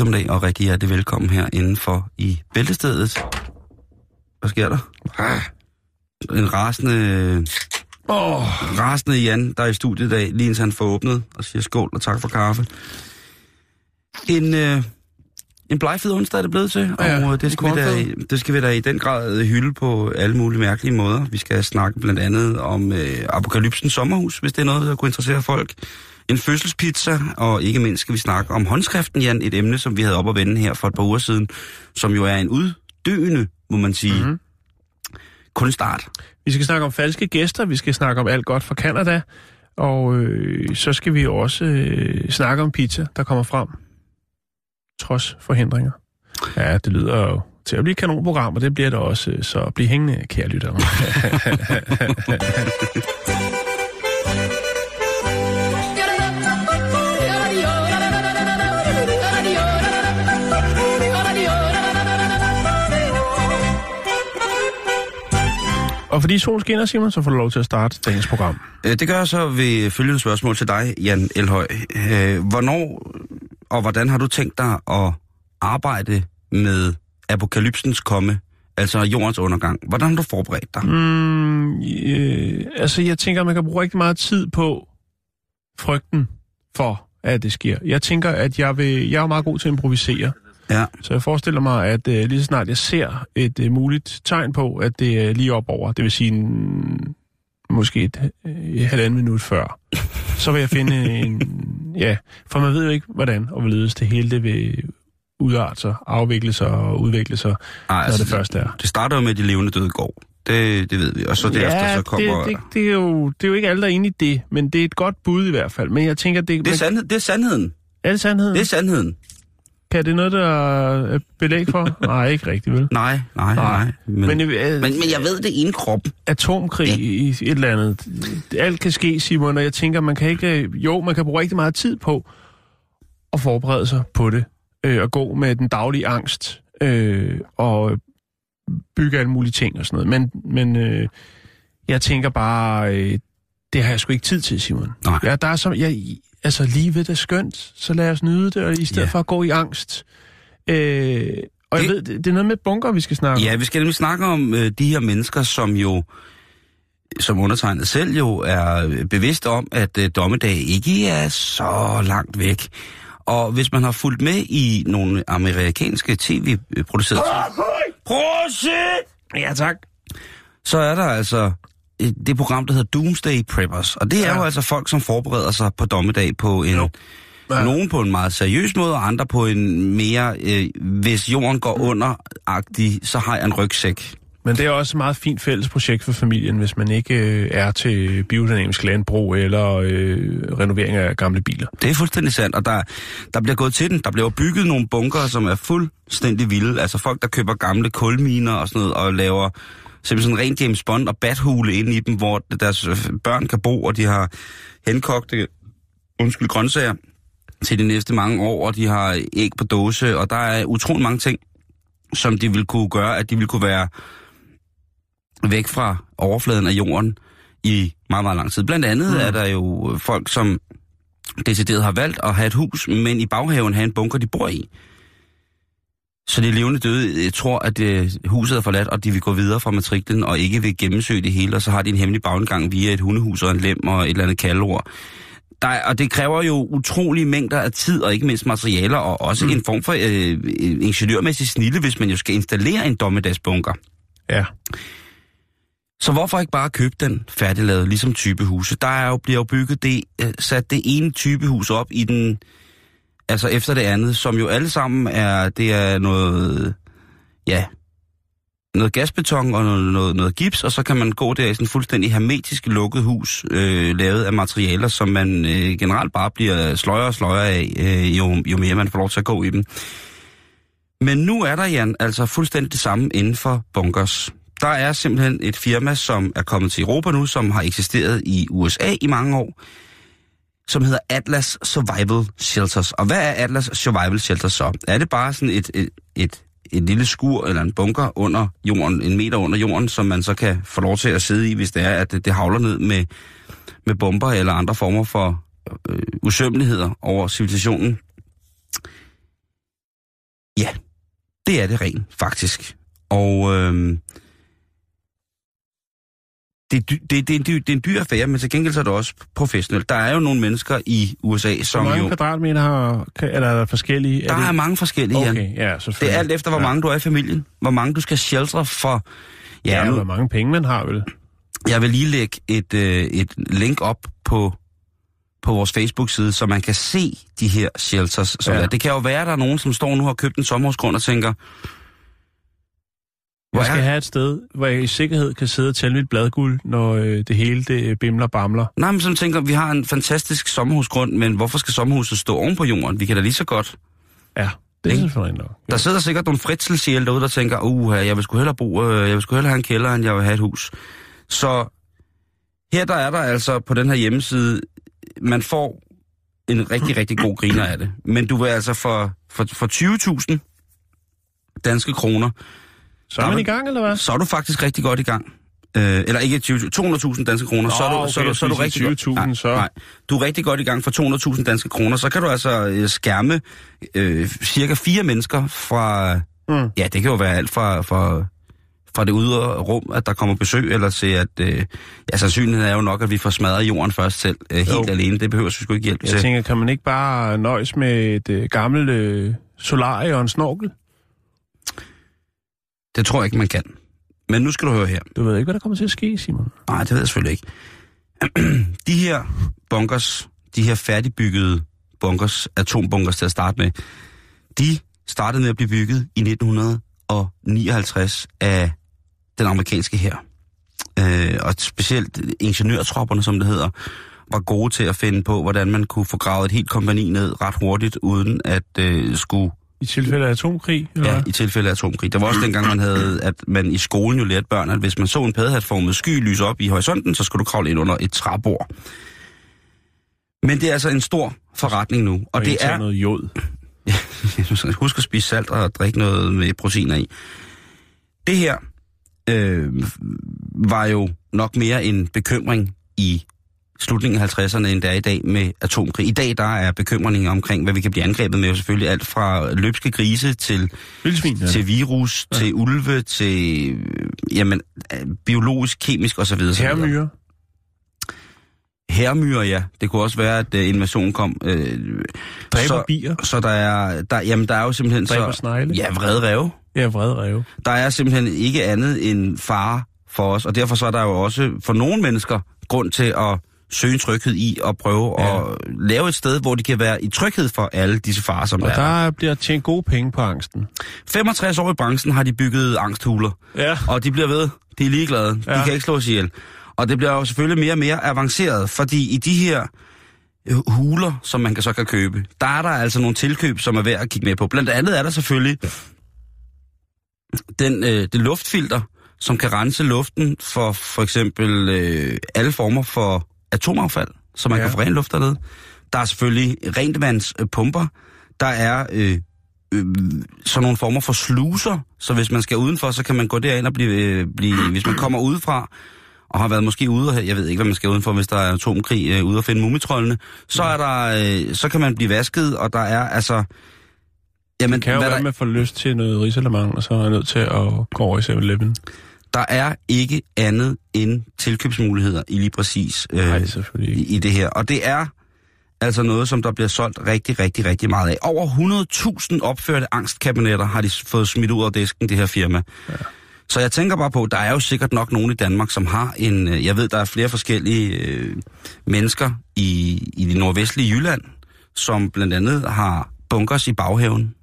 Eftermiddag og rigtig hjertelig velkommen her indenfor i Bæltestedet. Hvad sker der? Ah, en rasende, oh, rasende Jan, der er i studiet i dag, lige indtil han får åbnet og siger skål og tak for kaffe. En, øh, en blegfed onsdag er det blevet til, og Ja, øh, det, skal vi da, det skal vi da i den grad hylde på alle mulige mærkelige måder. Vi skal snakke blandt andet om øh, Apokalypsens sommerhus, hvis det er noget, der kunne interessere folk. En fødselspizza, og ikke mindst skal vi snakke om håndskriften, Jan, et emne, som vi havde op at vende her for et par uger siden, som jo er en uddøende, må man sige, Mhm. mm-hmm. kunstart. Vi skal snakke om falske gæster, vi skal snakke om alt godt fra Canada, og øh, så skal vi også øh, snakke om pizza, der kommer frem, trods forhindringer. Ja, det lyder jo til at blive et kanonprogram, og det bliver det også, øh, så bliv hængende, kære lyttere. og fordi solen skinner, Simon, så får du lov til at starte dagens program. Øh, Det gør jeg så ved følgende spørgsmål til dig, Jan Elhøj. Øh, Hvornår og hvordan har du tænkt dig at arbejde med apokalypsens komme, altså jordens undergang? Hvordan har du forberedt dig? Mm, øh, altså, jeg tænker, at man kan bruge rigtig meget tid på frygten for, at det sker. Jeg tænker, at jeg, vil, jeg er meget god til at improvisere. Ja. Så jeg forestiller mig, at øh, lige så snart jeg ser et øh, muligt tegn på, at det er lige op over, det vil sige en, måske et, øh, et halvandet minut før, så vil jeg finde en... Ja, for man ved jo ikke, hvordan og hvorledes det hele det vil udarte sig, afvikle sig og udvikle sig, Ej, når det først er. Det starter jo med, at de levende døde går. Det, det ved vi. Og så derefter så kommer... det, det, det, er jo, det er jo ikke alle, der er inde i det, men det er et godt bud i hvert fald. Men jeg tænker, det, det, er, man, sandhed, det er sandheden. er det sandheden? Det er sandheden. Kan det noget, der er belæg for? Nej, ikke rigtigt, vel? Nej, nej, nej. Nej. Men, Men, øh, men, men jeg ved det ene krop. atomkrig Ja. i et eller andet. Alt kan ske, Simon, og jeg tænker, man kan ikke... Jo, man kan bruge rigtig meget tid på at forberede sig på det. Øh, og gå med den daglige angst. Øh, og bygge alle mulige ting og sådan noget. Men, men øh, jeg tænker bare, øh, det har jeg sgu ikke tid til, Simon. Nej. Ja, der er som, jeg, altså livet er skønt, så lad os nyde det, og i stedet Ja. for at gå i angst. Øh, og jeg Det- ved, det, det er noget med bunker, vi skal snakke Ja, om. vi skal nemlig snakke om øh, de her mennesker, som jo, som undertegnet selv jo, er bevidst om, at øh, dommedag ikke er så langt væk. Og hvis man har fulgt med i nogle amerikanske tv-producerede... Prosit! Ja, tak. Så er der altså øh, det program, der hedder Doomsday Preppers. Og det er Ja. jo altså folk, som forbereder sig på dommedag på en... Jo. Ja. Nogen på en meget seriøs måde, og andre på en mere, øh, hvis jorden går under-agtig, så har jeg en rygsæk. Men det er også et meget fint fælles projekt for familien, hvis man ikke øh, er til biodynamisk landbrug eller øh, renovering af gamle biler. Det er fuldstændig sandt, og der, der bliver gået til den. Der bliver bygget nogle bunker, som er fuldstændig vilde. Altså folk, der køber gamle kulminer og sådan noget, og laver simpelthen sådan rent James Bond og bathule inde i dem, hvor deres øh, børn kan bo, og de har henkogte undskyld, grøntsager til de næste mange år, og de har æg på dåse, og der er utrolig mange ting, som de vil kunne gøre, at de vil kunne være væk fra overfladen af jorden i meget, meget lang tid. Blandt andet mm. er der jo folk, som decideret har valgt at have et hus, men i baghaven have en bunker, de bor i. Så de levende døde tror, at øh, huset er forladt, og de vil gå videre fra matriklen og ikke vil gennemsøge det hele, og så har de en hemmelig bagindgang via et hundehus og en lem og et eller andet kaldord. Der, er- og det kræver jo utrolige mængder af tid, og ikke mindst materialer, og også mm. en form for øh, ingeniørmæssig snille, hvis man jo skal installere en dommedagsbunker. Ja. Så hvorfor ikke bare købe den færdiglavet, ligesom typehuse? Der er jo, bliver jo bygget det, øh, sat det ene typehus op i den, altså efter det andet, som jo alle sammen er, det er noget, ja, noget gasbeton og noget, noget, noget gips, og så kan man gå der i sådan en fuldstændig hermetisk lukket hus, øh, lavet af materialer, som man øh, generelt bare bliver sløjere og sløjere af, øh, jo, jo mere man får lov til at gå i dem. Men nu er der, Jan, altså fuldstændig det samme inden for bunkers. Der er simpelthen et firma, som er kommet til Europa nu, som har eksisteret i USA i mange år, som hedder Atlas Survival Shelters. Og hvad er Atlas Survival Shelters så? Er det bare sådan et, et, et, et lille skur eller en bunker under jorden, en meter under jorden, som man så kan få lov til at sidde i, hvis det er, at det, det havler ned med, med bomber eller andre former for øh, usømmeligheder over civilisationen? Ja, det er det rent, faktisk. Og øh, det, er det, det, er en dyr, det er en dyr affære, men til gengæld så er det også professionelt. Der er jo nogle mennesker i USA, Hvor som mange jo... kvadratmeter har, kan, er der forskellige? Der er er det, mange forskellige, Jan. Okay, ja, Det er alt efter, hvor ja. mange du er i familien. Hvor mange du skal sheltre for... Ja, Ja, nu, hvor mange penge man har, vel? jeg vil lige lægge et, øh, et link op på, på vores Facebook-side, så man kan se de her shelters. Som Ja. ja. Det kan jo være, at der er nogen, som står nu og har købt en sommerhusgrund og tænker... Hvor Jeg skal have et sted, hvor jeg i sikkerhed kan sidde og tælle mit bladguld, når øh, det hele det bimler bamler. Nej, men som tænker, vi har en fantastisk sommerhusgrund, men hvorfor skal sommerhuset stå oven på jorden? Vi kan da lige så godt. Ja, det er selvfølgelig nok. Der sidder sikkert nogle fritselsjæle derude, der tænker, uh, jeg vil sgu hellere bo, øh, jeg vil sgu hellere have en kælder, end jeg vil have et hus. Så her der er der altså på den her hjemmeside, man får en rigtig, rigtig god griner af det. Men du vil altså for, for, for 20.000 danske kroner, Så er man men- i gang, eller hvad? så er du faktisk rigtig godt i gang. Øh, eller ikke 20, 200.000 danske kroner, så er du, så du, så er du jeg rigtig skulle sige godt. 20.000, så- Nej, du er rigtig godt i gang for 200.000 danske kroner. Så kan du altså øh, skærme øh, cirka fire mennesker fra... Mm. Ja, det kan jo være alt fra, fra, fra det ydre rum, at der kommer besøg, eller til at... Øh, ja, sandsynligheden er jo nok, at vi får smadret jorden først selv, øh, helt Jo. alene. Det behøver vi sgu ikke hjælp Jeg til. tænker, kan man ikke bare nøjes med et øh, gammelt øh, solarie og en snorkel? Det tror jeg ikke, man kan. Men nu skal du høre her. Du ved ikke, hvad der kommer til at ske, Simon. Nej, det ved jeg selvfølgelig ikke. de her bunkers, de her færdigbyggede bunkers, atombunkers til at starte med, de startede med at blive bygget i 1959 af den amerikanske her. Øh, og specielt ingeniørtropperne, som det hedder, var gode til at finde på, hvordan man kunne få gravet et helt kompani ned ret hurtigt, uden at øh, skulle I tilfælde af atomkrig? Eller? Ja, i tilfælde af atomkrig. Der var også dengang, man havde, at man i skolen jo lærte børn, at hvis man så en paddehatformet sky lyse op i horisonten, så skulle du kravle ind under et træbord. Men det er altså en stor forretning nu, og, og det er... noget jod. Husk at spise salt og drikke noget med proteiner i. Det her øh, var jo nok mere en bekymring i slutningen af 50'erne, end det er i dag med atomkrig. I dag der er bekymringen omkring, hvad vi kan blive angrebet med, selvfølgelig alt fra løbske grise til Vildsvin, ja. til virus, ja. til ulve, til jamen, biologisk, kemisk osv. Hermyre. Hermyre, ja. Det kunne også være, at uh, invasionen kom. Øh, Dræber så, bier. så der er, der, jamen, der er jo simpelthen Dræber så... snegle. Ja, vrede ræve. Ja, vrede ræve. Der er simpelthen ikke andet end fare for os, og derfor så er der jo også for nogle mennesker grund til at søge en tryghed i og prøve Ja. at lave et sted, hvor de kan være i tryghed for alle disse farer, som Og der er. der bliver tjent gode penge på angsten. 65 år i branchen har de bygget angsthuler. Ja. Og de bliver ved. De er ligeglade. Ja. De kan ikke slås ihjel. Og det bliver jo selvfølgelig mere og mere avanceret, fordi i de her øh, huler, som man kan så kan købe, der er der altså nogle tilkøb, som er værd at kigge med på. Blandt andet er der selvfølgelig den, øh, det luftfilter, som kan rense luften for for eksempel øh, alle former for atomaffald, så man Ja. kan få ren luft dernede. Der er selvfølgelig rentevandspumper. Der er øh, øh, sådan nogle former for sluser, så hvis man skal udenfor, så kan man gå derind og blive, øh, blive hvis man kommer udefra, og har været måske ude, og jeg ved ikke, hvad man skal udenfor, hvis der er atomkrig øh, ude og finde mumitrollene, så, er der, øh, så kan man blive vasket, og der er altså... Jamen, Kan jo hvad være, der, med at få lyst til noget risalemang, og så er jeg nødt til at gå over i 7-Eleven. Der er ikke andet end tilkøbsmuligheder i lige præcis øh, Nej, i, i det her. Og det er altså noget, som der bliver solgt rigtig, rigtig, rigtig meget af. Over 100.000 opførte angstkabinetter har de fået smidt ud af disken, det her firma. Ja. Så jeg tænker bare på, der er jo sikkert nok nogen i Danmark, som har en... øh, Jeg ved, der er flere forskellige øh, mennesker i, i det nordvestlige Jylland, som blandt andet har bunkers i baghaven.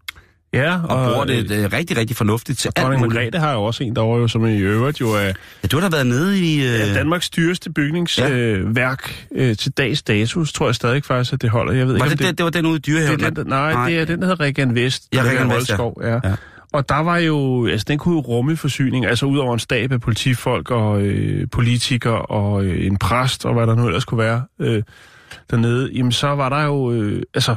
Ja, og, og bruger det øh, rigtig, rigtig fornuftigt til alt muligt. Margrethe har jo også en derovre, jo, som i øvrigt jo er Ja, du har da været nede i... Øh... ja, Danmarks dyreste bygningsværk øh, værk, øh, til dags datus, tror jeg stadig faktisk, at det holder. Jeg ved Var ikke, det, om det, det var den ude i det, Dyrehaven? det, den, der- nej, det er den, der hedder Regan Vest. Ja, Regan Vest, ja. Ja. Ja. ja. Og der var jo, altså den kunne jo rumme forsyning, altså ud over en stab af politifolk og øh, politikere og øh, en præst og hvad der nu ellers kunne være øh, dernede, jamen så var der jo, øh, altså,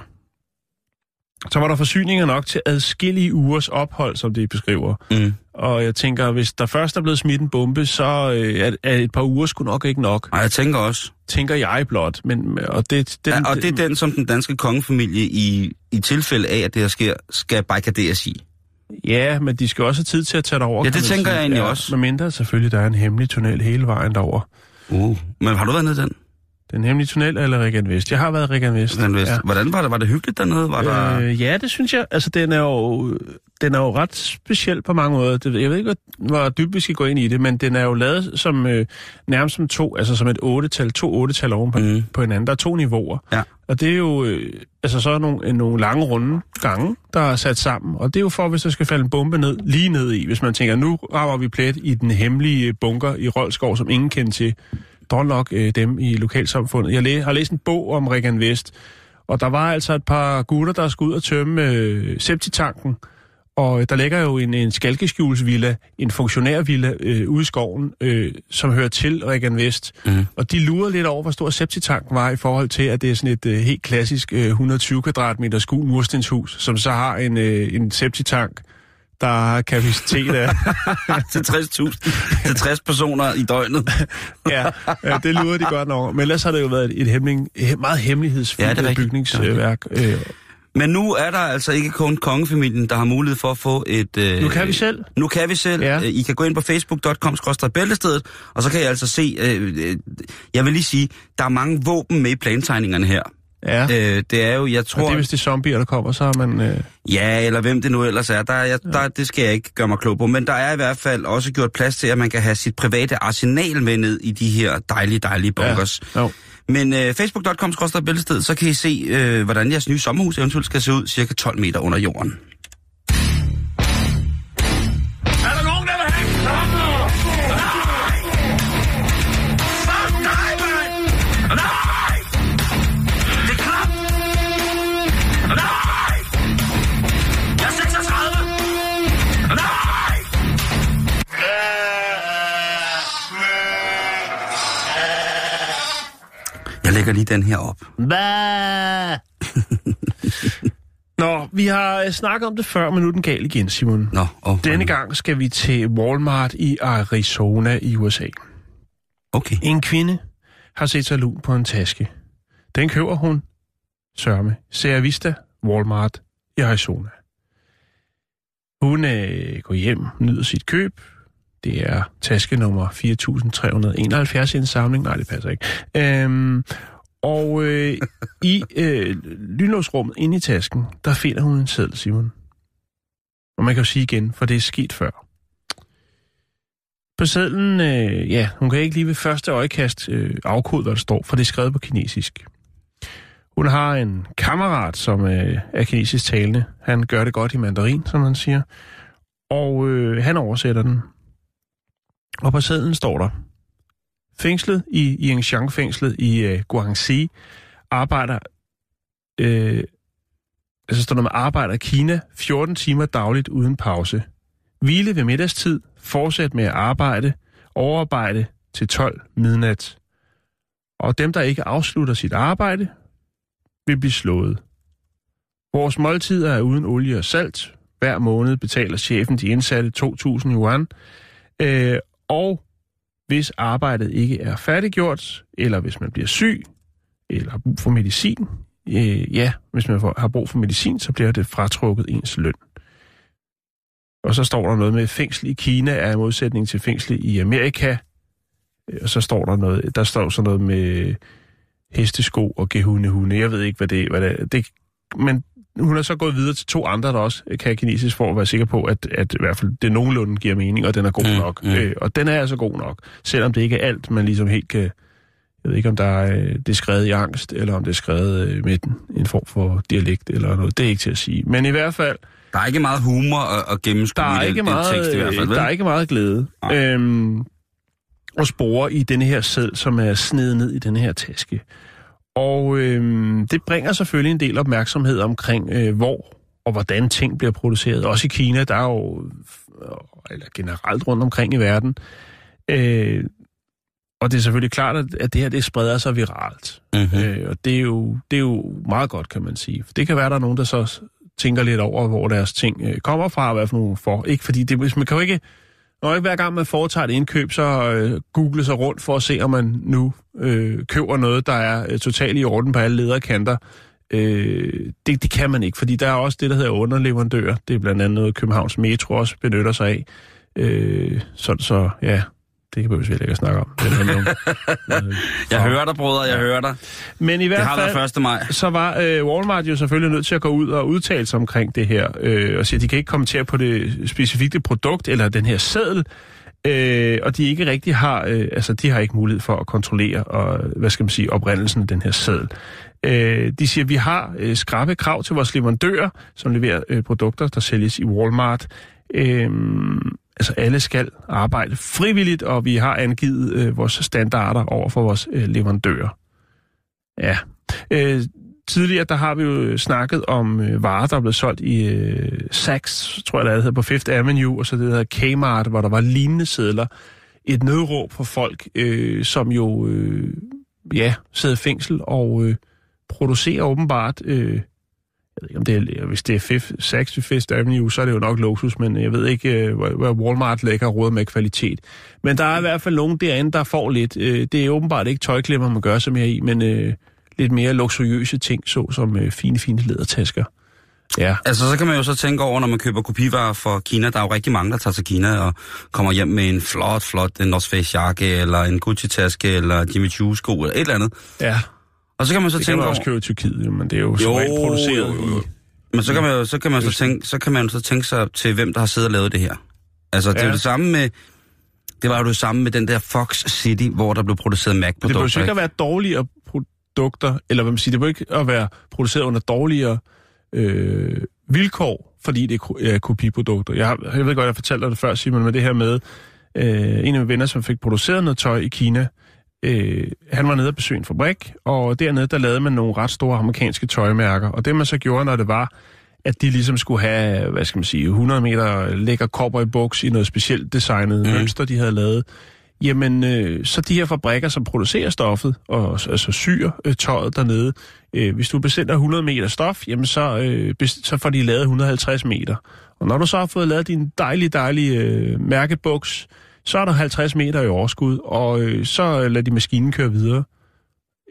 så var der forsyninger nok til adskillige ugers ophold, som det beskriver. Mm. Og jeg tænker, hvis der først er blevet smidt en bombe, så øh, er, er et par uger sgu nok ikke nok, Og jeg tænker også... tænker jeg blot. Men, og det, den, Ja, og det er den, som den danske kongefamilie i, i tilfælde af, at det her sker, skal barrikaderes i. Ja, men de skal også have tid til at tage det over. Ja, det tænker sige. jeg egentlig også. Med mindre selvfølgelig, der er en hemmelig tunnel hele vejen derover. Uh. Men har du været nede i den? Den hemmelige tunnel eller Regan Vest? Jeg har været Regan Vest. den Vest? Ja. Hvordan var det? Var det hyggeligt dernede? Var der... Øh, ja, det synes jeg. Altså, den er jo, den er jo ret speciel på mange måder. Jeg ved ikke, hvor- dybt vi skal gå ind i det, men den er jo lavet som øh, nærmest som to, altså som et otte-tal, to otte-tal oven på, mm. på hinanden. Der er to niveauer. Ja. Og det er jo øh, altså så nogle, øh, nogle lange runde gange, der er sat sammen. Og det er jo for, hvis der skal falde en bombe ned, lige ned i. Hvis man tænker, nu rammer vi plet i den hemmelige bunker i Rolskov, som ingen kender til. Nok øh, dem i lokalsamfundet. Jeg læ- har læst en bog om Regan Vest, og der var altså et par gutter, der skulle ud og tømme øh, septitanken. Og øh, der ligger jo en, en skalkeskjulsvilla, en funktionærvilla øh, ude i skoven, øh, som hører til Regan Vest. Mhm. Og de lurer lidt over, hvor stor septitanken var i forhold til, at det er sådan et øh, helt klassisk øh, 120 kvadratmeter skul murstenshus, som så har en, øh, en septitank, der har kapacitet af... til 60.000 til 60 personer i døgnet. ja, ja, det lurer de godt nok. Men ellers har det jo været et, et hemmelig, meget hemmelighedsfuldt ja, rigtigt. bygningsværk. Øh, Men nu er der altså ikke kun kongefamilien, der har mulighed for at få et... Øh, nu kan vi selv. Nu kan vi selv. Ja. Ja. I kan gå ind på facebook.com bæltestedet, og så kan I altså se... Øh, øh, jeg vil lige sige, der er mange våben med i plantegningerne her. Ja. Øh, det er jo, jeg Og tror... det er, hvis det er zombier, der kommer, så har man... Øh, Ja, eller hvem det nu ellers er. Der, er jeg, der, det skal jeg ikke gøre mig klog på. Men der er i hvert fald også gjort plads til, at man kan have sit private arsenal med ned i de her dejlige, dejlige bunkers. Ja. Jo. Men øh, facebook.com bæltested, så kan I se, øh, hvordan jeres nye sommerhus eventuelt skal se ud cirka 12 meter under jorden. Lægger lige den her op. Hvad? Nå, vi har øh, snakket om det før, men nu er den gal igen, Simon. Nå, oh, Denne gang skal vi til Walmart i Arizona i USA. Okay. En kvinde har set sig lun på en taske. Den køber hun, sørme, Sierra Vista, Walmart i Arizona. Hun øh, går hjem, nyder sit køb. Det er taske nummer 4371 i en samling. Nej, det passer ikke. Øhm, og øh, i øh, lynlåsrummet inde i tasken, der finder hun en seddel, Simon. Og man kan jo sige igen, for det er sket før. På sedlen, øh, ja, hun kan ikke lige ved første øjekast øh, afkode, hvad der står, for det er skrevet på kinesisk. Hun har en kammerat, som øh, er kinesisk talende. Han gør det godt i mandarin, som han siger. Og øh, han oversætter den. Og på sædlen står der, fængslet i Yingxiang-fængslet i øh, Guangxi arbejder, øh, altså står der med arbejder i Kina 14 timer dagligt uden pause. Hvile ved middagstid, fortsæt med at arbejde, overarbejde til 12 midnat. Og dem, der ikke afslutter sit arbejde, vil blive slået. Vores måltider er uden olie og salt. Hver måned betaler chefen de indsatte 2.000 yuan. Øh, og hvis arbejdet ikke er færdiggjort, eller hvis man bliver syg, eller har brug for medicin, øh, ja, hvis man har brug for medicin, så bliver det fratrukket ens løn. Og så står der noget med, at fængsel i Kina er i modsætning til fængsel i Amerika. Øh, og så står der noget, der står så noget med hestesko og gehunde-hunde. Jeg ved ikke, hvad det, hvad det er. Det, men hun er så gået videre til to andre, der også kan kinesisk, for at være sikker på, at, at i hvert fald det nogenlunde giver mening, og den er god Mm, nok. mm. Øh, og den er altså god nok, selvom det ikke er alt, man ligesom helt kan... Jeg ved ikke, om der er, øh, det er skrevet i angst, eller om det er skrevet øh, med en, en form for dialekt eller noget. Det er ikke til at sige. Men i hvert fald, Der er ikke meget humor og, og gennemskue Der er i den, ikke den meget, tekst i hvert fald, vel? der er ikke meget glæde. Nej. Øhm, og spore i denne her sæd, som er snedet ned i denne her taske. Og øhm, det bringer selvfølgelig en del opmærksomhed omkring, øh, hvor og hvordan ting bliver produceret. Også i Kina, der er jo, eller generelt rundt omkring i verden. Øh, og det er selvfølgelig klart, at, det her det spreder sig viralt. Mm-hmm. Øh, og det er, jo, det er jo meget godt, kan man sige. For det kan være, at der er nogen, der så tænker lidt over, hvor deres ting øh, kommer fra, og hvad for nogle for. Ikke fordi det, man kan jo ikke, når ikke hver gang man foretager et indkøb, så øh, google sig rundt for at se, om man nu øh, køber noget, der er øh, totalt i orden på alle lederkanter. Øh, det, det kan man ikke, fordi der er også det, der hedder underleverandør. Det er blandt andet noget, Københavns Metro også benytter sig af. Øh, så, så ja, det kan vi jo ikke at snakke om. Jeg hører dig, brødre, jeg hører dig. Men i hvert Det fald været 1. maj. så var øh, Walmart jo selvfølgelig nødt til at gå ud og udtale sig omkring det her, øh, og sige, at de kan ikke kommentere på det specifikke produkt, eller den her seddel, øh, og de ikke rigtig har, øh, altså de har ikke mulighed for at kontrollere, og, hvad skal man sige, oprindelsen af den her seddel. Øh, de siger, at vi har øh, skrappe krav til vores leverandører, som leverer øh, produkter, der sælges i Walmart. Øh, altså alle skal arbejde frivilligt, og vi har angivet øh, vores standarder over for vores øh, leverandører. Ja. Øh, tidligere, der har vi jo snakket om øh, varer, der er blevet solgt i øh, Saks, tror jeg, det hedder, på Fifth Avenue, og så det hedder Kmart, hvor der var lignende sædler. Et nødråb for folk, øh, som jo, øh, ja, sidder i fængsel og øh, producerer åbenbart... Øh, jeg ved ikke, om det er, hvis det er Fifth, Saks til Fifth Avenue, så er det jo nok luksus, men jeg ved ikke, øh, hvad Walmart lægger råd med kvalitet. Men der er i hvert fald nogen derinde, der får lidt. Øh, det er åbenbart ikke tøjklemmer, man gør sig mere i, men øh, lidt mere luksuriøse ting, såsom øh, fine, fine lædertasker. Ja, Altså, så kan man jo så tænke over, når man køber kopivarer for Kina, der er jo rigtig mange, der tager til Kina og kommer hjem med en flot, flot en North Face jakke, eller en Gucci-taske, eller Jimmy Choo sko, eller et eller andet. ja. Og så kan man så Det kan tænke man over... også købe i Tyrkiet, jo, men det er jo, jo rent produceret jo, jo. Men så kan man så kan man så tænke, så kan man så tænke sig til, hvem der har siddet og lavet det her. Altså, det er Ja. jo det samme med... Det var jo det samme med den der Fox City, hvor der blev produceret Det Mac-produkter. behøver ikke ikke? at være dårligere produkter, eller hvad man siger, det behøver ikke at være produceret under dårligere øh, vilkår, fordi det er ko- er kopiprodukter. Jeg, har, jeg ved godt, jeg fortalte dig det før, Simon, med det her med øh, en af mine venner, som fik produceret noget tøj i Kina. Øh, han var nede og besøge en fabrik, og dernede, der lavede man nogle ret store amerikanske tøjmærker. Og det, man så gjorde, når det var, at de ligesom skulle have, hvad skal man sige, 100 meter lækker cowboy buks i noget specielt designet mm. mønster, de havde lavet, Jamen, øh, så de her fabrikker, som producerer stoffet, og altså syr øh, tøjet dernede, øh, hvis du bestiller 100 meter stof, jamen så, øh, så får de lavet 150 meter. Og når du så har fået lavet din dejlige, dejlige øh, mærkebuks, så er der 50 meter i overskud, og øh, så lader de maskinen køre videre.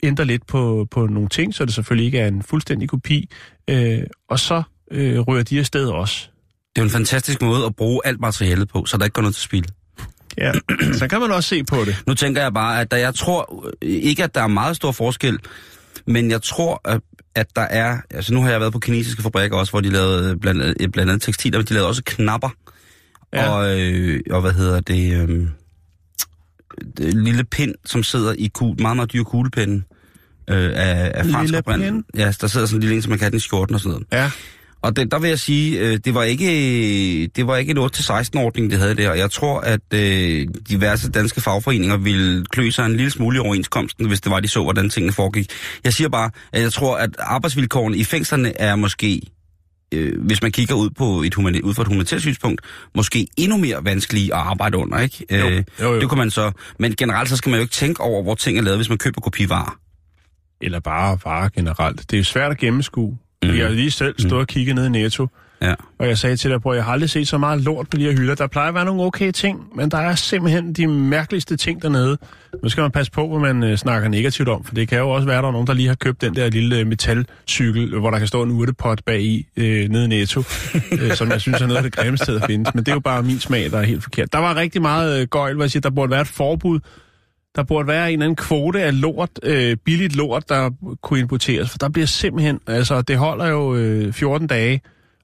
Ændrer lidt på, på nogle ting, så det selvfølgelig ikke er en fuldstændig kopi. Øh, og så øh, rører de afsted også. Det er en fantastisk måde at bruge alt materialet på, så der ikke går noget til spil. Ja, så kan man også se på det. Nu tænker jeg bare, at der, jeg tror øh, ikke, at der er meget stor forskel, men jeg tror, at, at der er... Altså nu har jeg været på kinesiske fabrikker også, hvor de lavede blandt, andet- blandt andet tekstiler, men de lavede også knapper. Ja. Og, øh, og hvad hedder det... Øh, det lille pind, som sidder i kul, meget, meget dyre kuglepinde. Øh, af, af fransk Lille pind? Ja, der sidder sådan en lille en, som man kan have den i skjorten og sådan noget. Ja, Og det, der vil jeg sige, øh, det var ikke, det var ikke en 8-16-ordning, det havde der. Jeg tror, at øh, diverse danske fagforeninger ville klø sig en lille smule i overenskomsten, hvis det var, de så, hvordan tingene foregik. Jeg siger bare, at jeg tror, at arbejdsvilkårene i fængslerne er måske, øh, hvis man kigger ud, på et humani- ud fra et humanitært synspunkt, måske endnu mere vanskelige at arbejde under, ikke? Jo, Øh, jo, jo. Det kunne man så. Men generelt så skal man jo ikke tænke over, hvor ting er lavet, hvis man køber kopivarer. eller bare varer generelt. Det er jo svært at gennemskue. Mm. Jeg har lige selv stået og kigget ned i Netto, Ja. og jeg sagde til dig, at jeg har aldrig set så meget lort på de her hylder. Der plejer at være nogle okay ting, men der er simpelthen de mærkeligste ting dernede. Nu skal man passe på, hvad man øh, snakker negativt om, for det kan jo også være, at der er nogen, der lige har købt den der lille øh, metalcykel, hvor der kan stå en urtepot bag i øh, nede i Netto, øh, som jeg synes er noget af det grimmeste, der findes. Men det er jo bare min smag, der er helt forkert. Der var rigtig meget øh, gøjl, hvor jeg siger, der burde være et forbud der burde være en eller anden kvote af lort, øh, billigt lort, der kunne importeres, for der bliver simpelthen, altså det holder jo øh, 14 dage,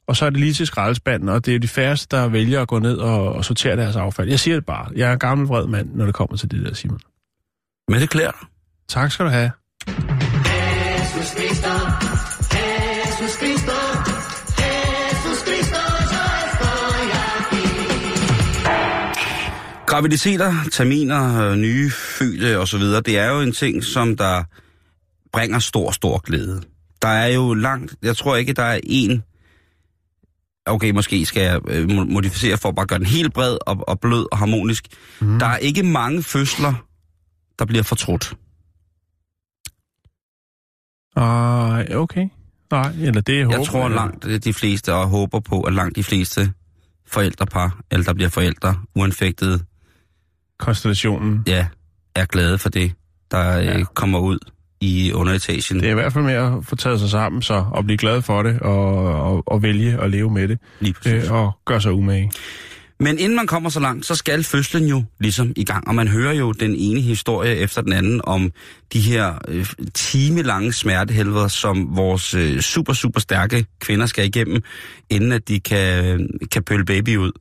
og så er det lige til skraldespanden, og det er jo de færreste, der vælger at gå ned og, og sortere deres affald. Jeg siger det bare. Jeg er en gammel vred mand, når det kommer til det der, Simon. Men det klæder. Tak skal du have. Jesus Christus, Jesus Christus. Graviditeter, terminer, øh, nye fødte osv., det er jo en ting, som der bringer stor, stor glæde. Der er jo langt, jeg tror ikke, der er en okay, måske skal jeg øh, mo- modificere for at bare gøre den helt bred og, og blød og harmonisk. Mm. Der er ikke mange fødsler, der bliver fortrudt. Ah, okay. Nej, eller det Jeg håb, tror øh, langt øh, de fleste, og håber på, at langt de fleste forældrepar, eller der bliver forældre, uanfægtede, Konstellationen. ja, er glade for det, der ja. øh, kommer ud i underetagen. Det er i hvert fald med at få taget sig sammen så, og blive glad for det, og, og, og vælge at leve med det, Lige præcis. øh, og gøre sig umage. Men inden man kommer så langt, så skal fødslen jo ligesom i gang. Og man hører jo den ene historie efter den anden om de her øh, timelange smertehelveder, som vores øh, super, super stærke kvinder skal igennem, inden at de kan, kan pølle baby ud.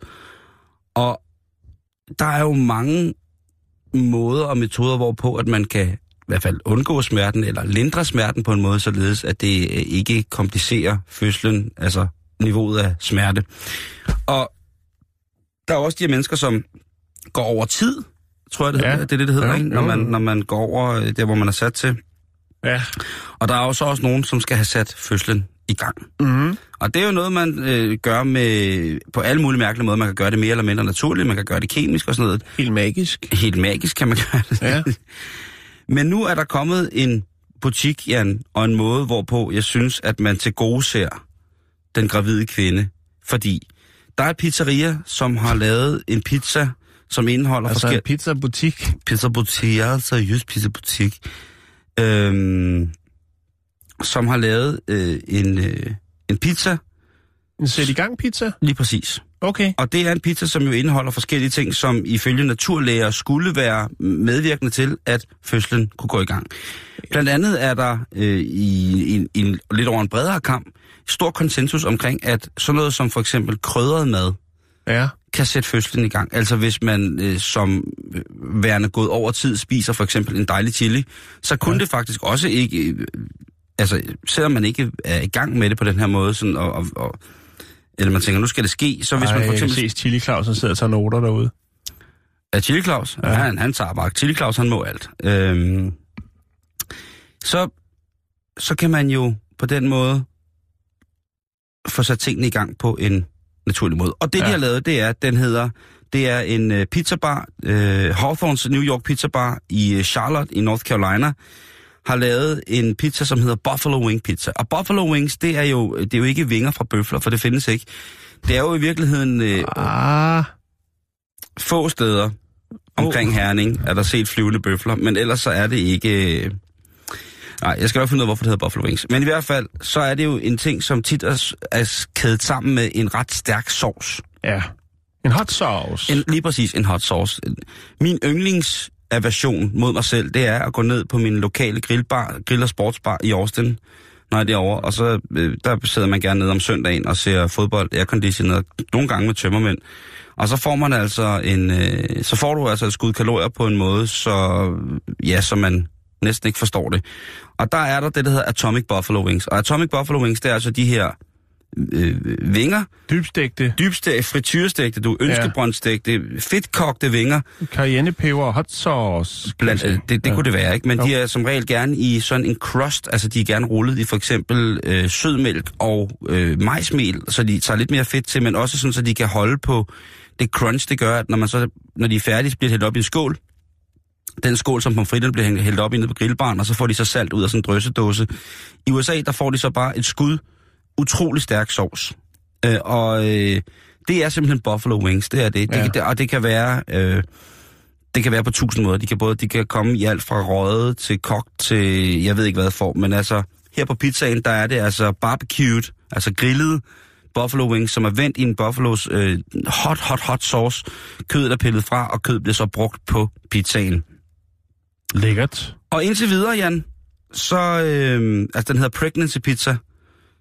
Og der er jo mange måder og metoder, hvorpå at man kan hvert fald undgå smerten, eller lindre smerten på en måde, således at det øh, ikke komplicerer fødslen, altså niveauet af smerte. Og der er også de her mennesker, som går over tid, tror jeg, det, Ja. ja. det er det, det hedder, Jo, ikke? Når, man, når man går over øh, der, hvor man er sat til. Ja. Og der er jo så også nogen, som skal have sat fødslen i gang. Mm-hmm. Og det er jo noget, man øh, gør med på alle mulige mærkelige måder. Man kan gøre det mere eller mindre naturligt, man kan gøre det kemisk og sådan noget. Helt magisk. Helt magisk kan man gøre det. Ja. Men nu er der kommet en butik, Jan, og en måde, hvorpå jeg synes, at man til gode ser den gravide kvinde. Fordi der er et pizzeria, som har lavet en pizza, som indeholder Altså en forskellige... pizzabutik. Pizzabutik, ja, seriøst pizzabutik. Øhm, som har lavet øh, en, øh, en pizza, En sæt i gang pizza? lige præcis. Okay. Og det er en pizza, som jo indeholder forskellige ting, som ifølge naturlæger skulle være medvirkende til, at fødslen kunne gå i gang. Blandt andet er der øh, i, i, i en, lidt over en bredere kamp stor konsensus omkring, at sådan noget som for eksempel krydret mad Ja. kan sætte fødslen i gang. Altså hvis man øh, som værende gået over tid spiser for eksempel en dejlig chili, så kunne ja. det faktisk også ikke... Øh, altså selvom man ikke er i gang med det på den her måde, sådan, og, og, og, eller man tænker, nu skal det ske, så hvis Ej, man for jeg kan eksempel... se Chili Claus, der sidder og tager noter derude. Ja, Chili Claus, ja. han, han tager bare. Chili Claus, han må alt. Øhm, så, så kan man jo på den måde få sat tingene i gang på en naturlig måde. Og det, ja. De har lavet, det er, den hedder, det er en uh, pizzabar, uh, Hawthorne's New York Pizza Bar i uh, Charlotte i North Carolina, har lavet en pizza, som hedder Buffalo Wing Pizza. Og Buffalo Wings, det er jo, det er jo ikke vinger fra bøfler, for det findes ikke. Det er jo i virkeligheden uh, Ah, få steder omkring Oh. Herning er der set flyvende bøfler, men ellers så er det ikke... Nej, jeg skal nok finde ud af, hvorfor det hedder Buffalo Wings. Men i hvert fald, så er det jo en ting, som tit er, er kædet sammen med en ret stærk sovs. ja. En hot sauce. En, lige præcis en hot sauce. Min aversion mod mig selv, det er at gå ned på min lokale grillbar, grill- og sportsbar i Austin, når jeg er derovre, og så øh, der sidder man gerne ned om søndagen og ser fodbold, airconditioneret, nogle gange med tømmermænd. Og så får man altså en, øh, så får du altså et skud kalorier på en måde, så ja, så man næsten ikke forstår det. Og der er der det, der hedder Atomic Buffalo Wings. Og Atomic Buffalo Wings, det er altså de her øh, vinger, Dybstegte. dybstegte, frityrstegte, du ønskebrøndstegte, fedtkogte vinger. Cayennepeber og hot sauce. Blandt, øh, det, det ja. kunne det være, ikke? Men Jo. de er som regel gerne i sådan en crust, altså de er gerne rullet i for eksempel øh, sødmælk og øh, majsmel, så de tager lidt mere fedt til, men også sådan, så de kan holde på det crunch, det gør, at når, man så, når de er færdige, så bliver det hældt op i en skål. Den skål, som pomfritterne bliver hældt op i nede på grillbaren, og så får de så salt ud af sådan en drøssedåse. I USA, der får de så bare et skud utrolig stærk sovs. Øh, og øh, det er simpelthen buffalo wings, det er det. det, Ja. det og det kan være... Øh, det kan være på tusind måder. De kan både de kan komme i alt fra røget til kogt til jeg ved ikke hvad for, men altså her på pizzaen, der er det altså barbecued, altså grillet buffalo wings, som er vendt i en buffalos øh, hot, hot, hot sauce. Kødet er pillet fra, og kødet bliver så brugt på pizzaen. Lækkert. Og indtil videre, Jan, så, øh, altså den hedder pregnancy pizza,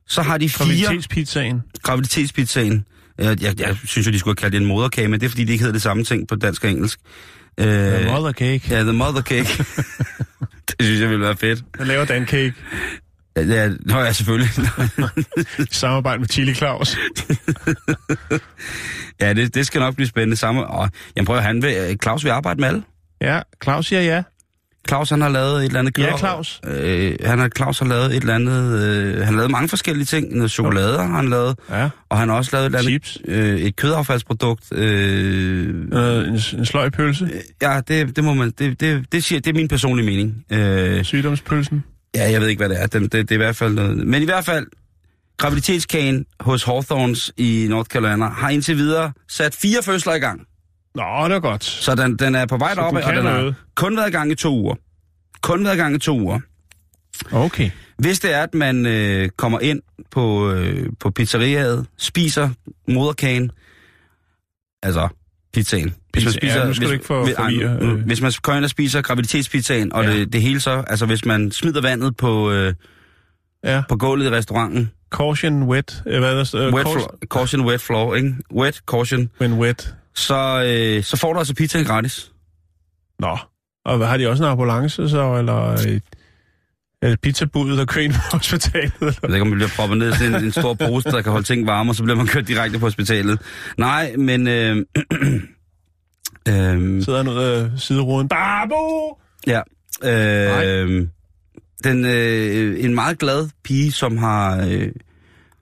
så har de fire Kvalitetspizzaen. graviditetspizzaen. Jeg, jeg, jeg synes jo, de skulle have kaldt det en moderkage, men det er fordi, de ikke hedder det samme ting på dansk og engelsk. Øh, The mother cake. Ja, the mother cake. det synes jeg ville være fedt. Jeg laver den cake. Ja, ja, nå, ja, selvfølgelig. I samarbejde med Chili Claus. ja, det, det skal nok blive spændende. Samme, og, jamen prøv at han vil, Claus vil arbejde med alle. Ja, Claus siger ja. Claus, han har lavet et eller andet Ja, Claus. Øh, han har, Claus har lavet et eller andet... Øh, han har lavet mange forskellige ting. Noget chokolade har han lavet. Ja. Og han har også lavet et, eller andet, Chips. øh, et kødaffaldsprodukt. Øh, Øh, en, en sløj pølse. ja, det, det må man... Det, det, det, siger, det er min personlige mening. Øh, Sygdomspølsen. ja, jeg ved ikke, hvad det er. Det, det, det er i hvert fald noget. Men i hvert fald, graviditetskagen hos Hawthorns i North Carolina har indtil videre sat fire fødsler i gang. Nå, det er godt. Så den, den er på vej deroppe, og den har kun været i gang i to uger. Kun været i gang i to uger. Okay. Hvis det er, at man øh, kommer ind på, øh, på pizzeriaet, spiser moderkagen, altså pizzaen. Pizza- ja, nu skal hvis, ikke for- hvis, forvirre, nu- øh. hvis man kommer ind og spiser graviditetspizzaen, og Ja. ja. det, det hele så, altså hvis man smider vandet på, øh, Ja. på gulvet i restauranten, Caution wet. Øh, hvad er der? Øh, wet caution, caution wet floor, ikke? Wet caution, when wet. Så, øh, så får du altså pizzaen gratis. Nå. Og hvad, har de også en ambulance så, eller et, et pizzabud, der kører ind på hospitalet? Eller? Jeg ved ikke, om man bliver proppet ned sådan en, en stor pose, der kan holde ting varme, og så bliver man kørt direkte på hospitalet. Nej, men... Øh, øh, Sidder han ud af sideruden. Babo! Ja. Øh, den, øh, en meget glad pige, som har, øh,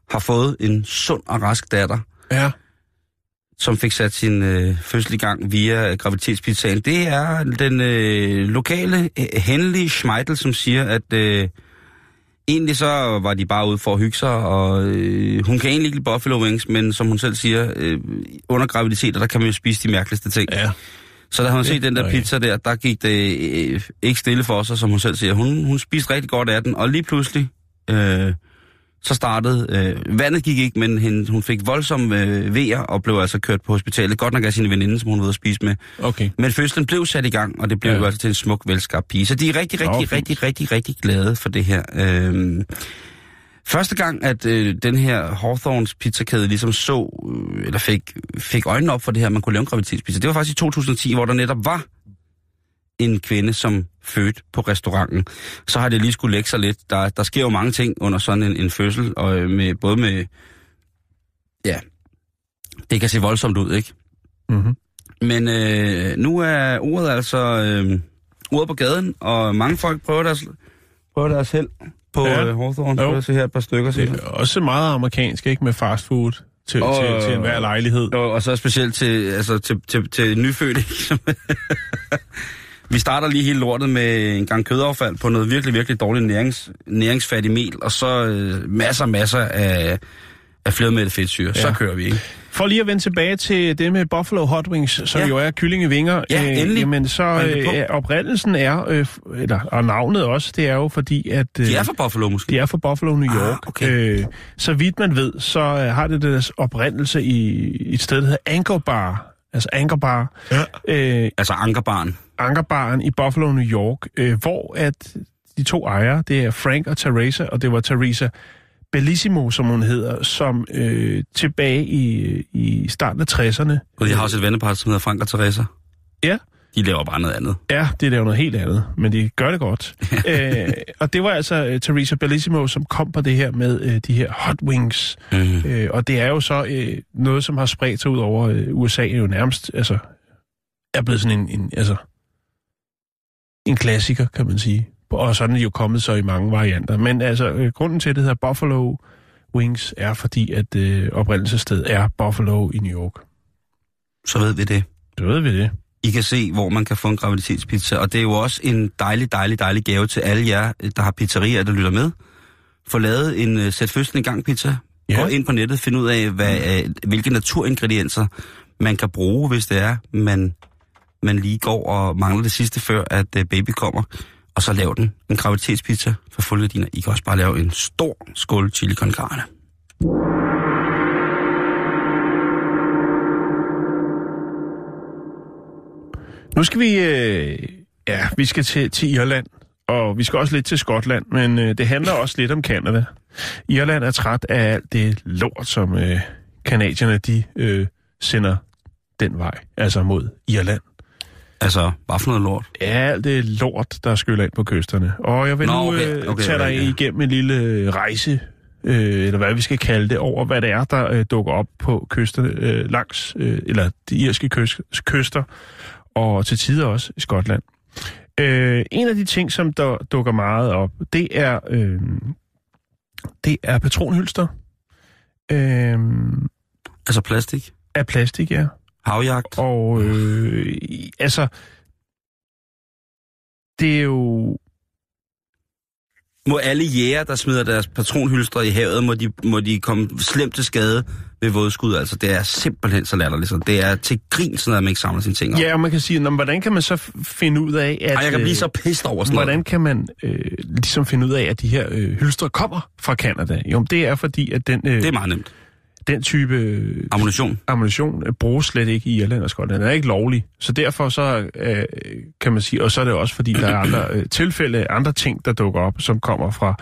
har fået en sund og rask datter, Ja. Som fik sat sin øh, fødsel i gang via graviditetspizzaen. Det er den øh, lokale øh, Henley Schmeidel, som siger, at øh, egentlig så var de bare ude for at hygge sig, og øh, hun kan egentlig ikke lide buffalo wings, men som hun selv siger, øh, under graviditeter, der kan man jo spise de mærkeligste ting. Ja. Så da hun set den der er pizza der, der gik det øh, ikke stille for sig, som hun selv siger. Hun, hun spiste rigtig godt af den, og lige pludselig, øh, så startede, øh, vandet gik ikke, men hende, hun fik voldsomme øh, vejer og blev altså kørt på hospitalet. Godt nok af sine veninde, som hun var ude at spise med. Okay. Men fødslen blev sat i gang, og det blev Ja. jo altså til en smuk, velskabt pige. Så de er rigtig, rigtig, fint. rigtig, rigtig, rigtig glade for det her. Øh, Første gang, at øh, den her Hawthorns pizzakæde ligesom så, øh, eller fik, fik øjnene op for det her, man kunne lave en graviditetspizza, det var faktisk i 2010, hvor der netop var en kvinde, som fødte på restauranten. Så har det lige skulle lægge sig lidt. Der, der sker jo mange ting under sådan en, en fødsel, og øh, med, både med, ja, det kan se voldsomt ud, ikke? Mm-hmm. Men øh, nu er ordet altså øh, ordet på gaden, og mange folk prøver deres, prøver deres held på Ja. øh, Hawthorne. Jo. Prøver at se her et par stykker. Det er også meget amerikansk, ikke? Med fast food til, Åh, til, til enhver lejlighed. Og, og så specielt til, altså, til, til, til nyfødte. Vi starter lige hele lortet med en gang kødaffald på noget virkelig, virkelig dårligt nærings, næringsfattig mel, og så øh, masser, masser af, af flermættet fedtsyre. Ja. Så kører vi, ikke? For lige at vende tilbage til det med Buffalo Hot Wings, som Ja. jo er kyllingevinger. Ja, endelig. Jamen, så øh, oprindelsen er, øh, eller, og navnet også, det er jo fordi, at... Øh, De er fra Buffalo måske. de er fra Buffalo, New Ah, York. okay. øh, så vidt man ved, så øh, har det deres oprindelse i, i et sted, der hedder Anchor Bar. Altså Anchor Bar. Ja. Øh, Altså ankerbarn. Ankerbaren i Buffalo, New York, øh, hvor at de to ejere, det er Frank og Teresa, og det var Teresa Bellissimo, som hun hedder, som øh, tilbage i, i starten af 60'erne, Og de har også et vennepar, som hedder Frank og Teresa. ja, De laver bare noget andet. Ja, det er jo noget helt andet, men de gør det godt. øh, og det var altså uh, Teresa Bellissimo, som kom på det her med uh, de her hot wings. Mm. Øh, og det er jo så uh, noget, som har spredt sig ud over uh, USA, jo nærmest altså, er blevet sådan en, en, altså, en klassiker, kan man sige. Og sådan er det jo kommet så i mange varianter. Men altså, uh, grunden til, at det hedder Buffalo Wings, er fordi, at uh, oprindelsesstedet er Buffalo i New York. Så ved vi det. Det ved vi det. I kan se, hvor man kan få en graviditetspizza. Og det er jo også en dejlig, dejlig, dejlig gave til alle jer, der har pizzerier, der lytter med. Få lavet en uh, sæt fødslen i gang pizza. Ja. Gå ind på nettet, find ud af, hvad, uh, hvilke naturingredienser man kan bruge, hvis det er, man, man lige går og mangler det sidste, før at uh, baby kommer. Og så lav den. En graviditetspizza for fulde dine. I kan også bare lave en stor skål chili con carne. Nu skal vi, øh, ja, vi skal til, til Irland, og vi skal også lidt til Skotland, men øh, det handler også lidt om Kanada. Irland er træt af alt det lort, som øh, kanadierne de øh, sender den vej, altså mod Irland. Altså, hvad for noget lort? Ja, alt det lort, der skyller ind på kysterne. Og jeg vil Nå, nu okay, øh, okay, tage dig okay, ja. igennem en lille rejse, øh, eller hvad vi skal kalde det, over hvad det er, der øh, dukker op på kysterne øh, langs, øh, eller de irske kyst, kyster, og til tider også i Skotland. Øh, en af de ting, som der dukker meget op, det er, øh, det er patronhylster. Øh, Altså plastik, af plastik, ja. havjagt. Og øh, altså, det er jo... Må alle jæger, der smider deres patronhylstre i havet, må de, må de komme slemt til skade ved vådskud. Altså, det er simpelthen så latterligt. Så Det er til grin, sådan at man ikke samler sine ting op. Ja, og man kan sige, nå, hvordan kan man så finde ud af, at... Ej, jeg kan blive øh, så pissed over sådan Hvordan noget. kan man øh, ligesom finde ud af, at de her øh, hylstre kommer fra Kanada? Jo, det er fordi, at den, øh, Det er meget nemt. den type øh, Ammunition. ammunition øh, bruges slet ikke i Irland og Skotland. Den er ikke lovlig. Så derfor så øh, kan man sige, og så er det også fordi, der er andre øh, tilfælde, andre ting, der dukker op, som kommer fra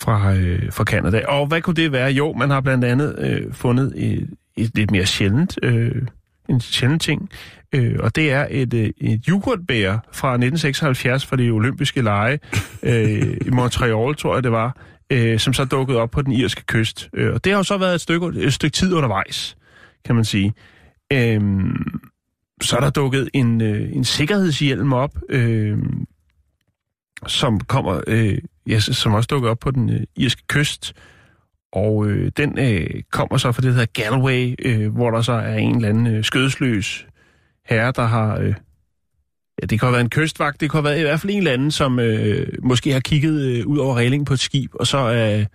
fra, øh, fra Canada. Og hvad kunne det være? Jo, man har blandt andet øh, fundet et, et lidt mere sjældent, øh, en sjældent ting, øh, og det er et, øh, et yoghurtbær fra 1976 fra de olympiske lege øh, i Montreal, tror jeg det var, øh, som så dukkede op på den irske kyst. Øh, og det har jo så været et stykke, et stykke tid undervejs, kan man sige. Øh, så er der dukket en, øh, en sikkerhedshjelm op, øh, som kommer, øh, ja, som også dukker op på den øh, irske kyst. Og øh, den øh, kommer så fra det, der hedder Galway, øh, hvor der så er en eller anden øh, skødesløs herre, der har... Øh, ja, det kan have været en kystvagt, det kan have været i hvert fald en eller anden, som øh, måske har kigget øh, ud over reglingen på et skib, og så øh,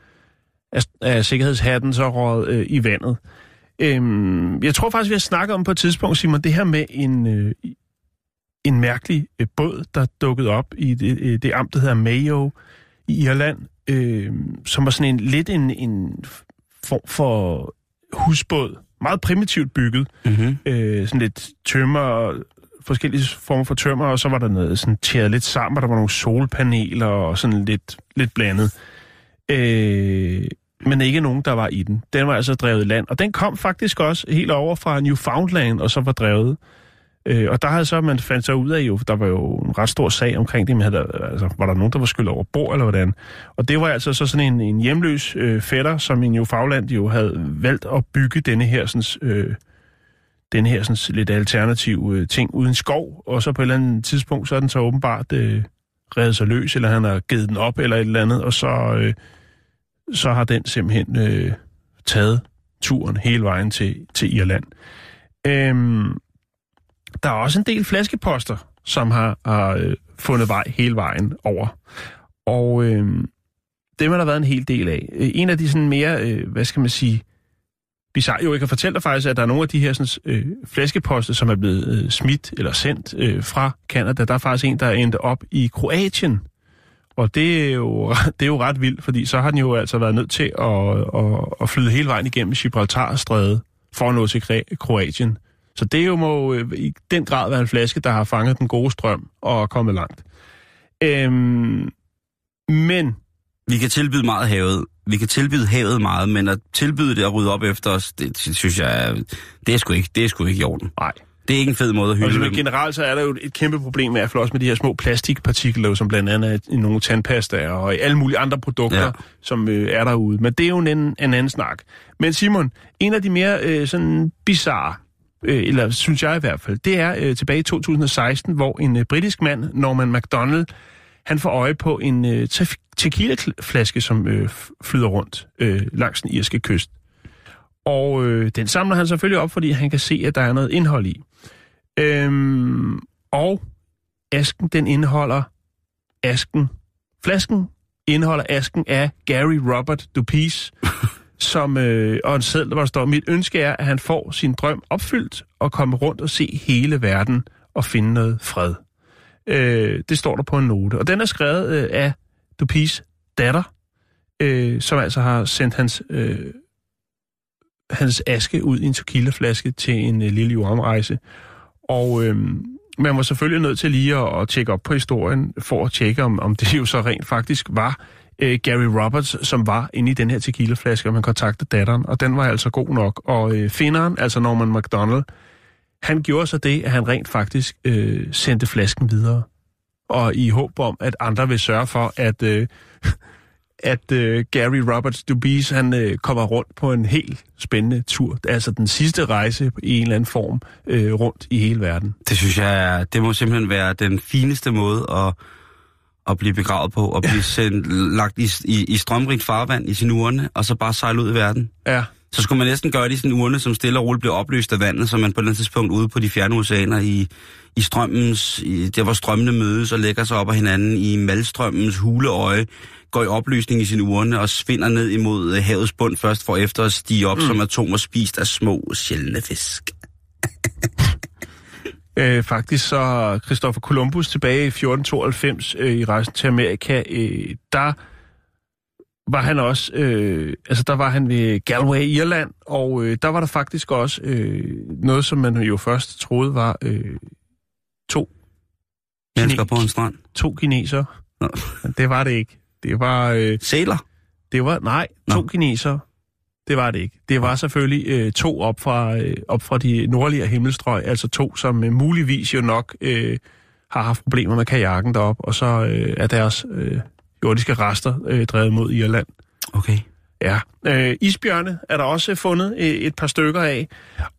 er, er sikkerhedshatten så røget øh, i vandet. Øhm, jeg tror faktisk, vi har snakket om på et tidspunkt, Simon, det her med en, øh, en mærkelig øh, båd, der dukkede op i det, øh, det amt, der hedder Mayo i Irland, øh, som var sådan en lidt en, en form for husbåd. Meget primitivt bygget. Mm-hmm. Øh, sådan lidt tømmer, forskellige former for tømmer, og så var der noget sådan tjæret lidt sammen, og der var nogle solpaneler og sådan lidt, lidt blandet. Øh, men ikke nogen, der var i den. Den var altså drevet i land, og den kom faktisk også helt over fra Newfoundland, og så var drevet. Øh, og der havde så, man fandt så ud af jo, der var jo en ret stor sag omkring det, men havde, der- altså, var der nogen, der var skyllet over bord, eller hvordan? Og det var altså så sådan en, en hjemløs øh, fætter, som i Newfoundland jo havde valgt at bygge denne her sådan, øh, denne her sådan, lidt alternativ øh, ting uden skov, og så på et eller andet tidspunkt, så er den så åbenbart øh, reddet sig løs, eller han har givet den op, eller et eller andet, og så, øh, så har den simpelthen øh, taget turen hele vejen til, til Irland. Øhm, der er også en del flaskeposter, som har, har øh, fundet vej hele vejen over. Og øh, dem har der været en hel del af. Øh, en af de sådan mere, øh, hvad skal man sige, bizarre, jo, jeg kan fortælle dig faktisk, at der er nogle af de her sådan, øh, flaskeposter, som er blevet øh, smidt eller sendt øh, fra Kanada. Der er faktisk en, der er endt op i Kroatien. Og det er, jo, det er jo ret vildt, fordi så har den jo altså været nødt til at, at, at flyde hele vejen igennem Gibraltarstrædet for at nå til Kroatien. Så det jo må øh, i den grad være en flaske, der har fanget den gode strøm og er kommet langt. Øhm, men Vi kan tilbyde meget havet. Vi kan tilbyde havet meget, men at tilbyde det at rydde op efter os, det, synes jeg, det er sgu ikke, det er sgu ikke i orden. nej. Det er ikke en fed måde at Og hylde altså, generelt så er der jo et kæmpe problem med, at også med de her små plastikpartikler, som blandt andet er i nogle tandpastaer og i alle mulige andre produkter, Ja. som øh, er derude. Men det er jo en, en anden snak. Men Simon, en af de mere øh, sådan bizarre, øh, eller synes jeg i hvert fald, det er øh, tilbage i 2016, hvor en øh, britisk mand, Norman MacDonald, han får øje på en øh, tequila-flaske, som øh, flyder rundt øh, langs den irske kyst. Og øh, den samler han selvfølgelig op, fordi han kan se, at der er noget indhold i. Øhm, og asken, den indeholder asken. Flasken indeholder asken af Gary Robert Dupuis. som, øh, og en seddel, hvor der står, mit ønske er, at han får sin drøm opfyldt og komme rundt og se hele verden og finde noget fred. Øh, det står der på en note. Og den er skrevet øh, af Dupis datter, øh, som altså har sendt hans, øh, hans aske ud i en tequilaflaske til en øh, lille jordomrejse. Og øh, man var selvfølgelig nødt til lige at, at tjekke op på historien, for at tjekke, om, om det jo så rent faktisk var øh, Gary Roberts, som var inde i den her tequilaflaske, og man kontaktede datteren, og den var altså god nok. Og øh, finderen, altså Norman McDonald, Han gjorde så det, at han rent faktisk øh, sendte flasken videre. Og i håb om, at andre vil sørge for, at, øh, at øh, Gary Roberts Dubis, han øh, kommer rundt på en helt spændende tur. Altså den sidste rejse i en eller anden form øh, rundt i hele verden. Det synes jeg, det må simpelthen være den fineste måde at, at blive begravet på, og blive sendt, lagt i, i, i strømrigt farvand i sin urne, og så bare sejle ud i verden. Ja, Så skulle man næsten gøre det i en urne, som stille og roligt bliver opløst af vandet, så man på et eller andet tidspunkt ude på de fjerne oceaner i, i strømmens, i, der hvor strømmene mødes og lægger sig op af hinanden i malstrømmens huleøje, går i opløsning i sin urne og svinder ned imod øh, havets bund først for efter at stige op mm. som atomer spist af små, sjældne fisk. Øh, faktisk så Christopher Columbus tilbage i 1492 øh, i rejsen til Amerika, øh, der var han også, øh, altså der var han ved Galway i Irland, og øh, der var der faktisk også øh, noget, som man jo først troede var øh, to, Mennesker på en strand. to kinesere. Nå. Men det var det ikke. Det var, øh, Sæler. det var, nej, to Nå. Det var det ikke. Det var selvfølgelig øh, to op fra, øh, op fra de nordlige himmelstrøg, altså to, som øh, muligvis jo nok øh, har haft problemer med kajakken derop, og så øh, er deres øh, jordiske rester øh, drevet mod Irland. Okay. Ja. Øh, isbjørne er der også fundet øh, et par stykker af,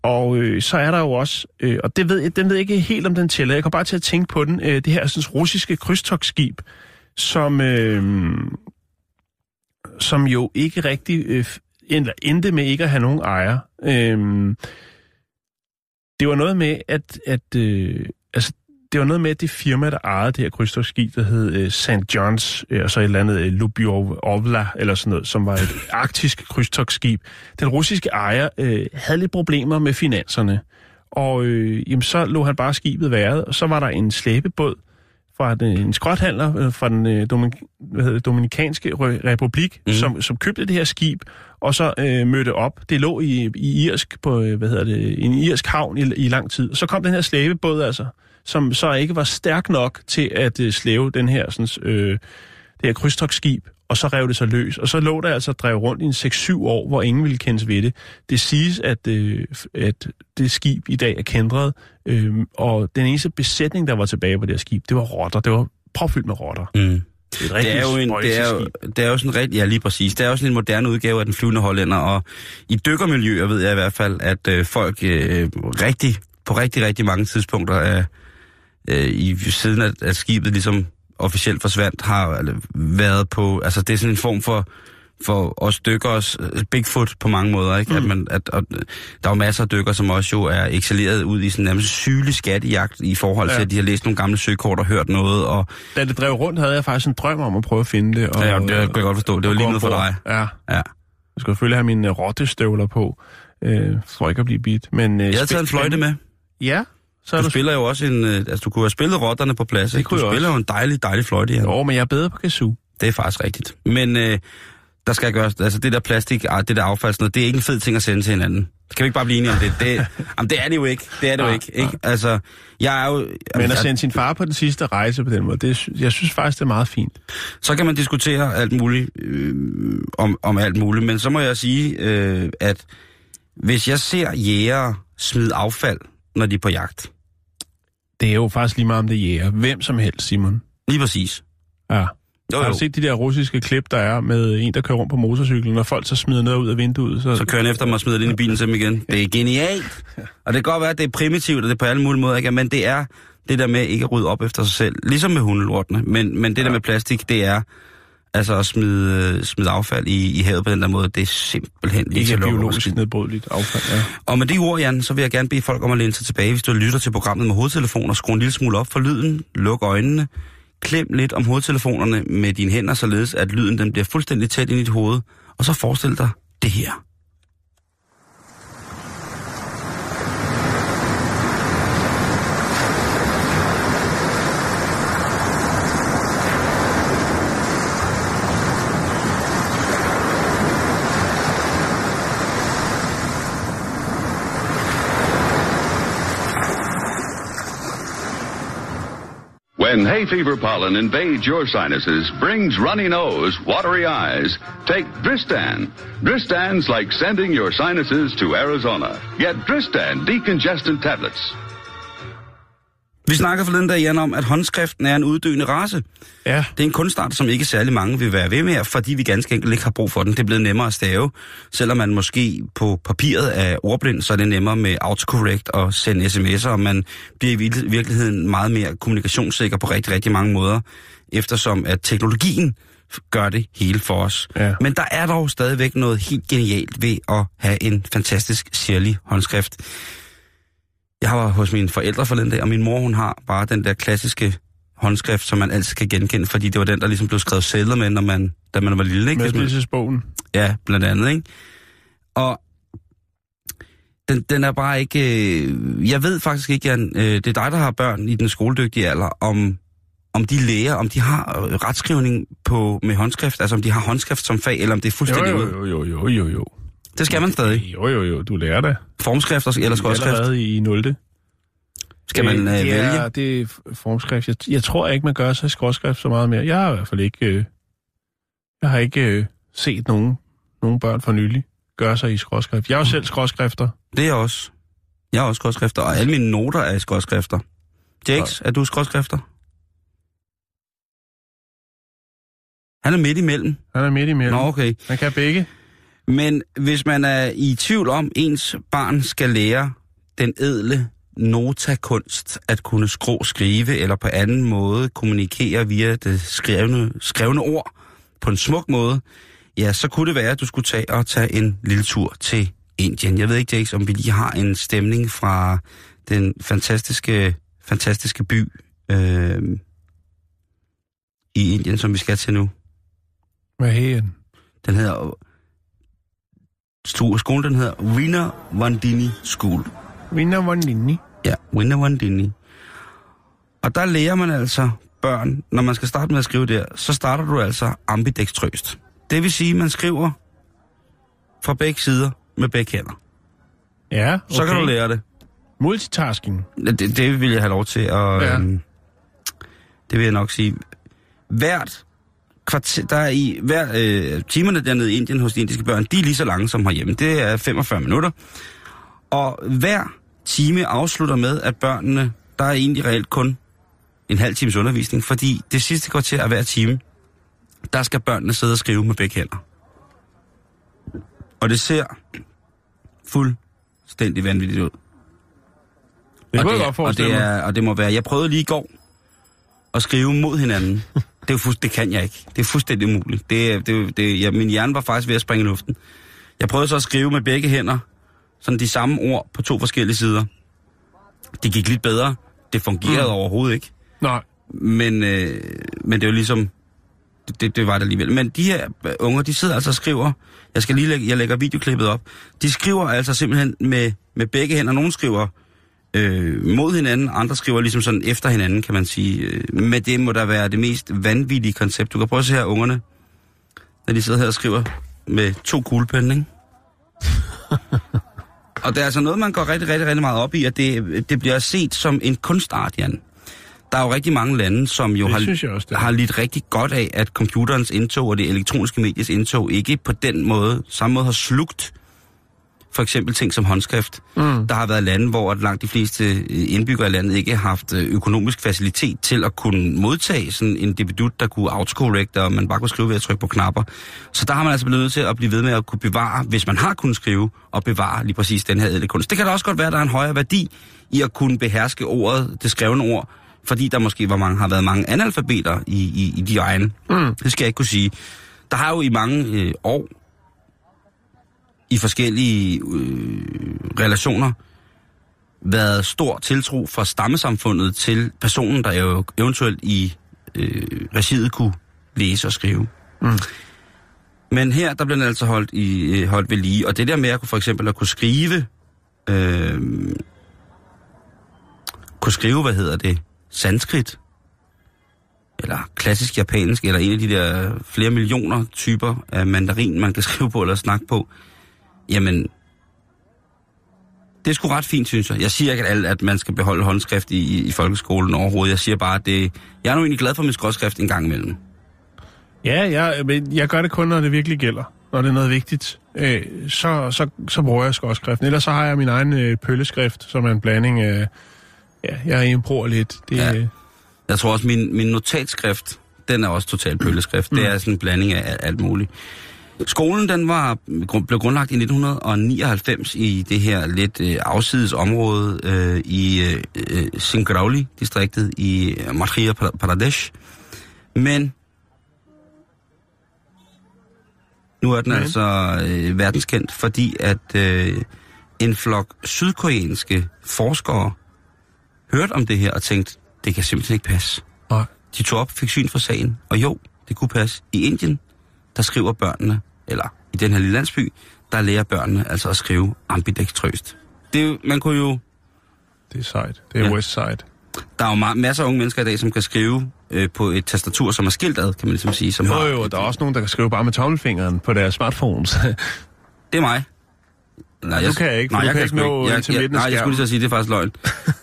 og øh, så er der jo også, øh, og det ved, jeg- den ved jeg ikke helt, om den tæller. Jeg kommer bare til at tænke på den. Øh, det her sådan, russiske krydstogsskib, som, øh, som jo ikke rigtig øh, eller endte med ikke at have nogen ejer. Øh, det var noget med, at, at øh, altså, det var noget med, at det firma, der ejede det her krydstogsskib, der hed øh, St. John's, øh, og så et eller andet øh, Lubyovla, eller sådan noget, som var et arktisk krydstogsskib. Den russiske ejer øh, havde lidt problemer med finanserne, og øh, jamen, så lå han bare skibet været, og så var der en slæbebåd fra den, en skrothandler øh, fra den øh, Domin, hvad hedder det, Dominikanske Re- Republik, mm. som, som købte det her skib, og så øh, mødte op. Det lå i, i Irsk på, øh, hvad hedder det, en irsk havn i, i lang tid. Så kom den her slæbebåd altså, som så ikke var stærk nok til at øh, slæve den her, sådan, øh, det her krydstogsskib, og så rev det sig løs. Og så lå der altså drev rundt i en 6-7 år, hvor ingen ville kendes ved det. Det siges, at, øh, at det skib i dag er kendret, øh, og den eneste besætning, der var tilbage på det her skib, det var rotter. Det var påfyldt med rotter. Mm. Det er, et Det er, jo en, det, er jo, det er jo sådan rigtig, ja lige præcis, det er jo sådan en moderne udgave af den flyvende hollænder, og i dykkermiljøer ved jeg i hvert fald, at øh, folk øh, rigtig, på rigtig, rigtig mange tidspunkter af, øh, i siden at, at skibet ligesom officielt forsvandt, har været på, altså det er sådan en form for, for os dykkers øh, Bigfoot på mange måder, ikke? Mm. At man, at, og, der er jo masser af dykker, som også jo er excelleret ud i sådan nærmest sygelig skattejagt i forhold til, Ja. at de har læst nogle gamle søkort og hørt noget, og Da det drev rundt, havde jeg faktisk en drøm om at prøve at finde det. Og, ja, det kan jeg godt forstå, det var lige noget for dig. Ja, Ja. jeg skulle selvfølgelig have mine øh, rottestøvler på, øh, for ikke at blive bidt. Men, øh, Jeg havde taget en fløjte med. Ja, så Du du... spiller jo også en... øh, Altså, du kunne have spillet rotterne på plads, ikke? Du spiller jo en dejlig, dejlig fløjte, ja. Jo, men jeg er bedre på kazoo. Det er faktisk rigtigt. Men øh, der skal gøres... Altså, det der plastik, ah, det der affald, sådan noget, det er ikke en fed ting at sende til hinanden. Kan vi ikke bare blive enige om det? det jamen, det er det jo ikke. Det er det jo ikke, ikke? Altså, jeg er jo... Men Jamen, at jeg, sende sin far på den sidste rejse på den måde, det, jeg synes faktisk, det er meget fint. så kan man diskutere alt muligt øh, om, om alt muligt, men så må jeg sige, øh, at hvis jeg ser jæger smide affald, når de er på jagt, Det er jo faktisk lige meget om det er jæger. Hvem som helst, Simon. lige præcis. Ja. Jo, Har jo. du set de der russiske klip, der er med en, der kører rundt på motorcyklen, når folk så smider noget ud af vinduet? Så, Så kører han efter mig og smider det ind i bilen til dem igen. Det er genialt. Og det kan godt være, at det er primitivt, og det er på alle mulige måder, ikke? men det er det der med ikke at rydde op efter sig selv. Ligesom med hundelortene. Men, men det der med plastik, det er altså at smide, smide affald i, i havet på den der måde. Det er simpelthen ikke lukke biologisk nedbrydeligt affald. Ja. Og med de ord, Jan, så vil jeg gerne bede folk om at læne sig tilbage, hvis du lytter til programmet med hovedtelefoner. Skru en lille smule op for lyden. Luk øjnene. Klem lidt om hovedtelefonerne med dine hænder, således at lyden den bliver fuldstændig tæt ind i dit hoved. Og så forestil dig det her. When hay fever pollen invades your sinuses, brings runny nose, watery eyes, take Dristan. Dristan's like sending your sinuses to Arizona. Get Dristan decongestant tablets. Vi snakker forleden dag, Jan, om, at håndskriften er en uddøende race. Ja, Det er en kunstart, som ikke særlig mange vil være ved med, fordi vi ganske enkelt ikke har brug for den. Det er blevet nemmere at stave. Selvom man måske på papiret er ordblind, så er det nemmere med autocorrect og sende sms'er, og man bliver i vir- virkeligheden meget mere kommunikationssikker på rigtig, rigtig mange måder, eftersom at teknologien gør det hele for os. Ja. Men der er dog stadigvæk noget helt genialt ved at have en fantastisk særlig håndskrift. Jeg var hos mine forældre forleden dag, og min mor hun har bare den der klassiske håndskrift, som man altid kan genkende, fordi det var den, der ligesom blev skrevet sædler med, når man, da man var lille. Ikke? med Hvis man- spidelsesbogen. Ja, blandt andet, ikke? Og den, den er bare ikke... Øh, jeg ved faktisk ikke, Jan, øh, det er dig, der har børn i den skoledygtige alder, om, om de lærer, om de har øh, retskrivning på, med håndskrift, altså om de har håndskrift som fag, eller om det er fuldstændig jo, jo, jo, jo, jo, jo. Det skal man stadig. Jo, jo, jo, du lærer det. Formskrift eller skrådskrift. Allerede i 0. Skal man øh, vælge? Er, det er formskrift. Jeg, jeg tror ikke, man gør sig i skråskrift så meget mere. Jeg har i hvert fald ikke... Øh, jeg har ikke øh, set nogen, nogen børn for nylig gøre sig i skråskrift. Jeg er jo selv skråskrifter. Det er jeg også. Jeg er også skrådskrifter, og alle mine noter er skrådskrifter. Jakes, er du skrådskrifter? Han er midt imellem. Han er midt imellem. Nå, okay. Man kan begge. Men hvis man er i tvivl om, ens barn skal lære den edle notakunst at kunne skrå, skrive eller på anden måde kommunikere via det skrevne, skrevne ord på en smuk måde, ja, så kunne det være, at du skulle tage og tage en lille tur til Indien. Jeg ved ikke, Jakes, om vi lige har en stemning fra den fantastiske, fantastiske by øh, i Indien, som vi skal til nu. Hvad hedder den? Den hedder... Skolen, den hedder Wiener Vandini School. Vinder Vandini. Ja, Wiener Vandini. Og der lærer man altså børn, når man skal starte med at skrive der, så starter du altså ambidextrøst. Det vil sige, at man skriver fra begge sider med begge hænder. Ja, okay. Så kan du lære det. Multitasking. Det, det vil jeg have lov til, og Ja. ja. øhm, det vil jeg nok sige. Hvert kvarter, der er i hver øh, timerne dernede i Indien hos de indiske børn, de er lige så lange som herhjemme. Det er 45 minutter. Og hver time afslutter med, at børnene, der er egentlig reelt kun en halv times undervisning, fordi det sidste kvarter af hver time, der skal børnene sidde og skrive med begge hænder. Og det ser fuldstændig vanvittigt ud. Det og det, og det, er, og det må være, jeg prøvede lige i går at skrive mod hinanden. Det, er jo fuldst, det kan jeg ikke. Det er fuldstændig umuligt. Det, det, det, ja, min hjerne var faktisk ved at springe i luften. Jeg prøvede så at skrive med begge hænder, sådan de samme ord på to forskellige sider. Det gik lidt bedre. Det fungerede mm. overhovedet ikke. Nej. Men, øh, men det er jo ligesom, det, det, det var det alligevel. Men de her unger, de sidder altså og skriver, jeg skal lige lægge, jeg lægger videoklippet op, de skriver altså simpelthen med, med begge hænder. Nogle skriver øh, mod hinanden, andre skriver ligesom sådan efter hinanden, kan man sige. Øh, Men det må da være det mest vanvittige koncept. Du kan prøve at se her ungerne, når de sidder her og skriver med to kuglepenne, ikke? og det er altså noget, man går rigtig, rigtig, rigtig meget op i, at det, det bliver set som en kunstart, Jan. Der er jo rigtig mange lande, som jo Det har, også, har lidt rigtig godt af, at computerens indtog og det elektroniske medies indtog ikke på den måde, samme måde har slugt for eksempel ting som håndskrift. Mm. Der har været lande, hvor at langt de fleste øh, indbyggere i landet ikke har haft øh, økonomisk facilitet til at kunne modtage sådan en debidut, der kunne autocorrect, og man bare kunne skrive ved at trykke på knapper. Så der har man altså blevet nødt til at blive ved med at kunne bevare, hvis man har kunnet skrive, og bevare lige præcis den her ædle kunst. Det kan da også godt være, at der er en højere værdi i at kunne beherske ordet, det skrevne ord, fordi der måske var mange, har været mange analfabeter i, i, i de egne. Mm. Det skal jeg ikke kunne sige. Der har jo i mange øh, år i forskellige øh, relationer været stor tiltro fra stammesamfundet til personen, der jo eventuelt i øh, regiet kunne læse og skrive. Mm. Men her, der blev den altså holdt, i, øh, holdt ved lige. Og det der med at kunne, for eksempel at kunne skrive, øh, kunne skrive, hvad hedder det, sanskrit, eller klassisk japansk, eller en af de der flere millioner typer af mandarin, man kan skrive på eller snakke på, jamen, Det er sgu ret fint, synes jeg. Jeg siger ikke, at, at man skal beholde håndskrift i, i, i folkeskolen overhovedet. Jeg siger bare, at det, jeg er nu egentlig glad for min skråtskrift en gang imellem. Ja, jeg, men jeg gør det kun, når det virkelig gælder. Når det er noget vigtigt, øh, så, så, så bruger jeg skråskriften. Ellers så har jeg min egen øh, pølleskrift, som er en blanding af... Ja, jeg improver lidt. Det, Ja. ja. Jeg tror også, min, min notatskrift, den er også totalt pølleskrift. Mm. Det er sådan en blanding af alt muligt. Skolen den var, blev grundlagt i 1999 i det her lidt øh, afsides område øh, i øh, øh, Singrauli-distriktet i øh, Madhya Pradesh. Men nu er den Men? altså øh, verdenskendt, fordi at øh, en flok sydkoreanske forskere hørte om det her og tænkte, det kan simpelthen ikke passe. Nej. De tog op, fik syn for sagen, og jo, det kunne passe. I Indien, der skriver børnene, eller i den her lille landsby, der lærer børnene altså at skrive ambidextrøst. Det man kunne jo, det er sejt. Det er Ja. ja. Westside. der er jo ma- masser af unge mennesker i dag, som kan skrive øh, på et tastatur, som er skilt ad, kan man ligesom sige. Som Jo, har, jo, der er også nogen, der kan skrive bare med tommelfingeren på deres smartphones. Det er mig. Nej, du kan ikke, for du kan ikke nå jeg, til jeg, midten Nej, jeg skulle lige så sige, det er faktisk løgn.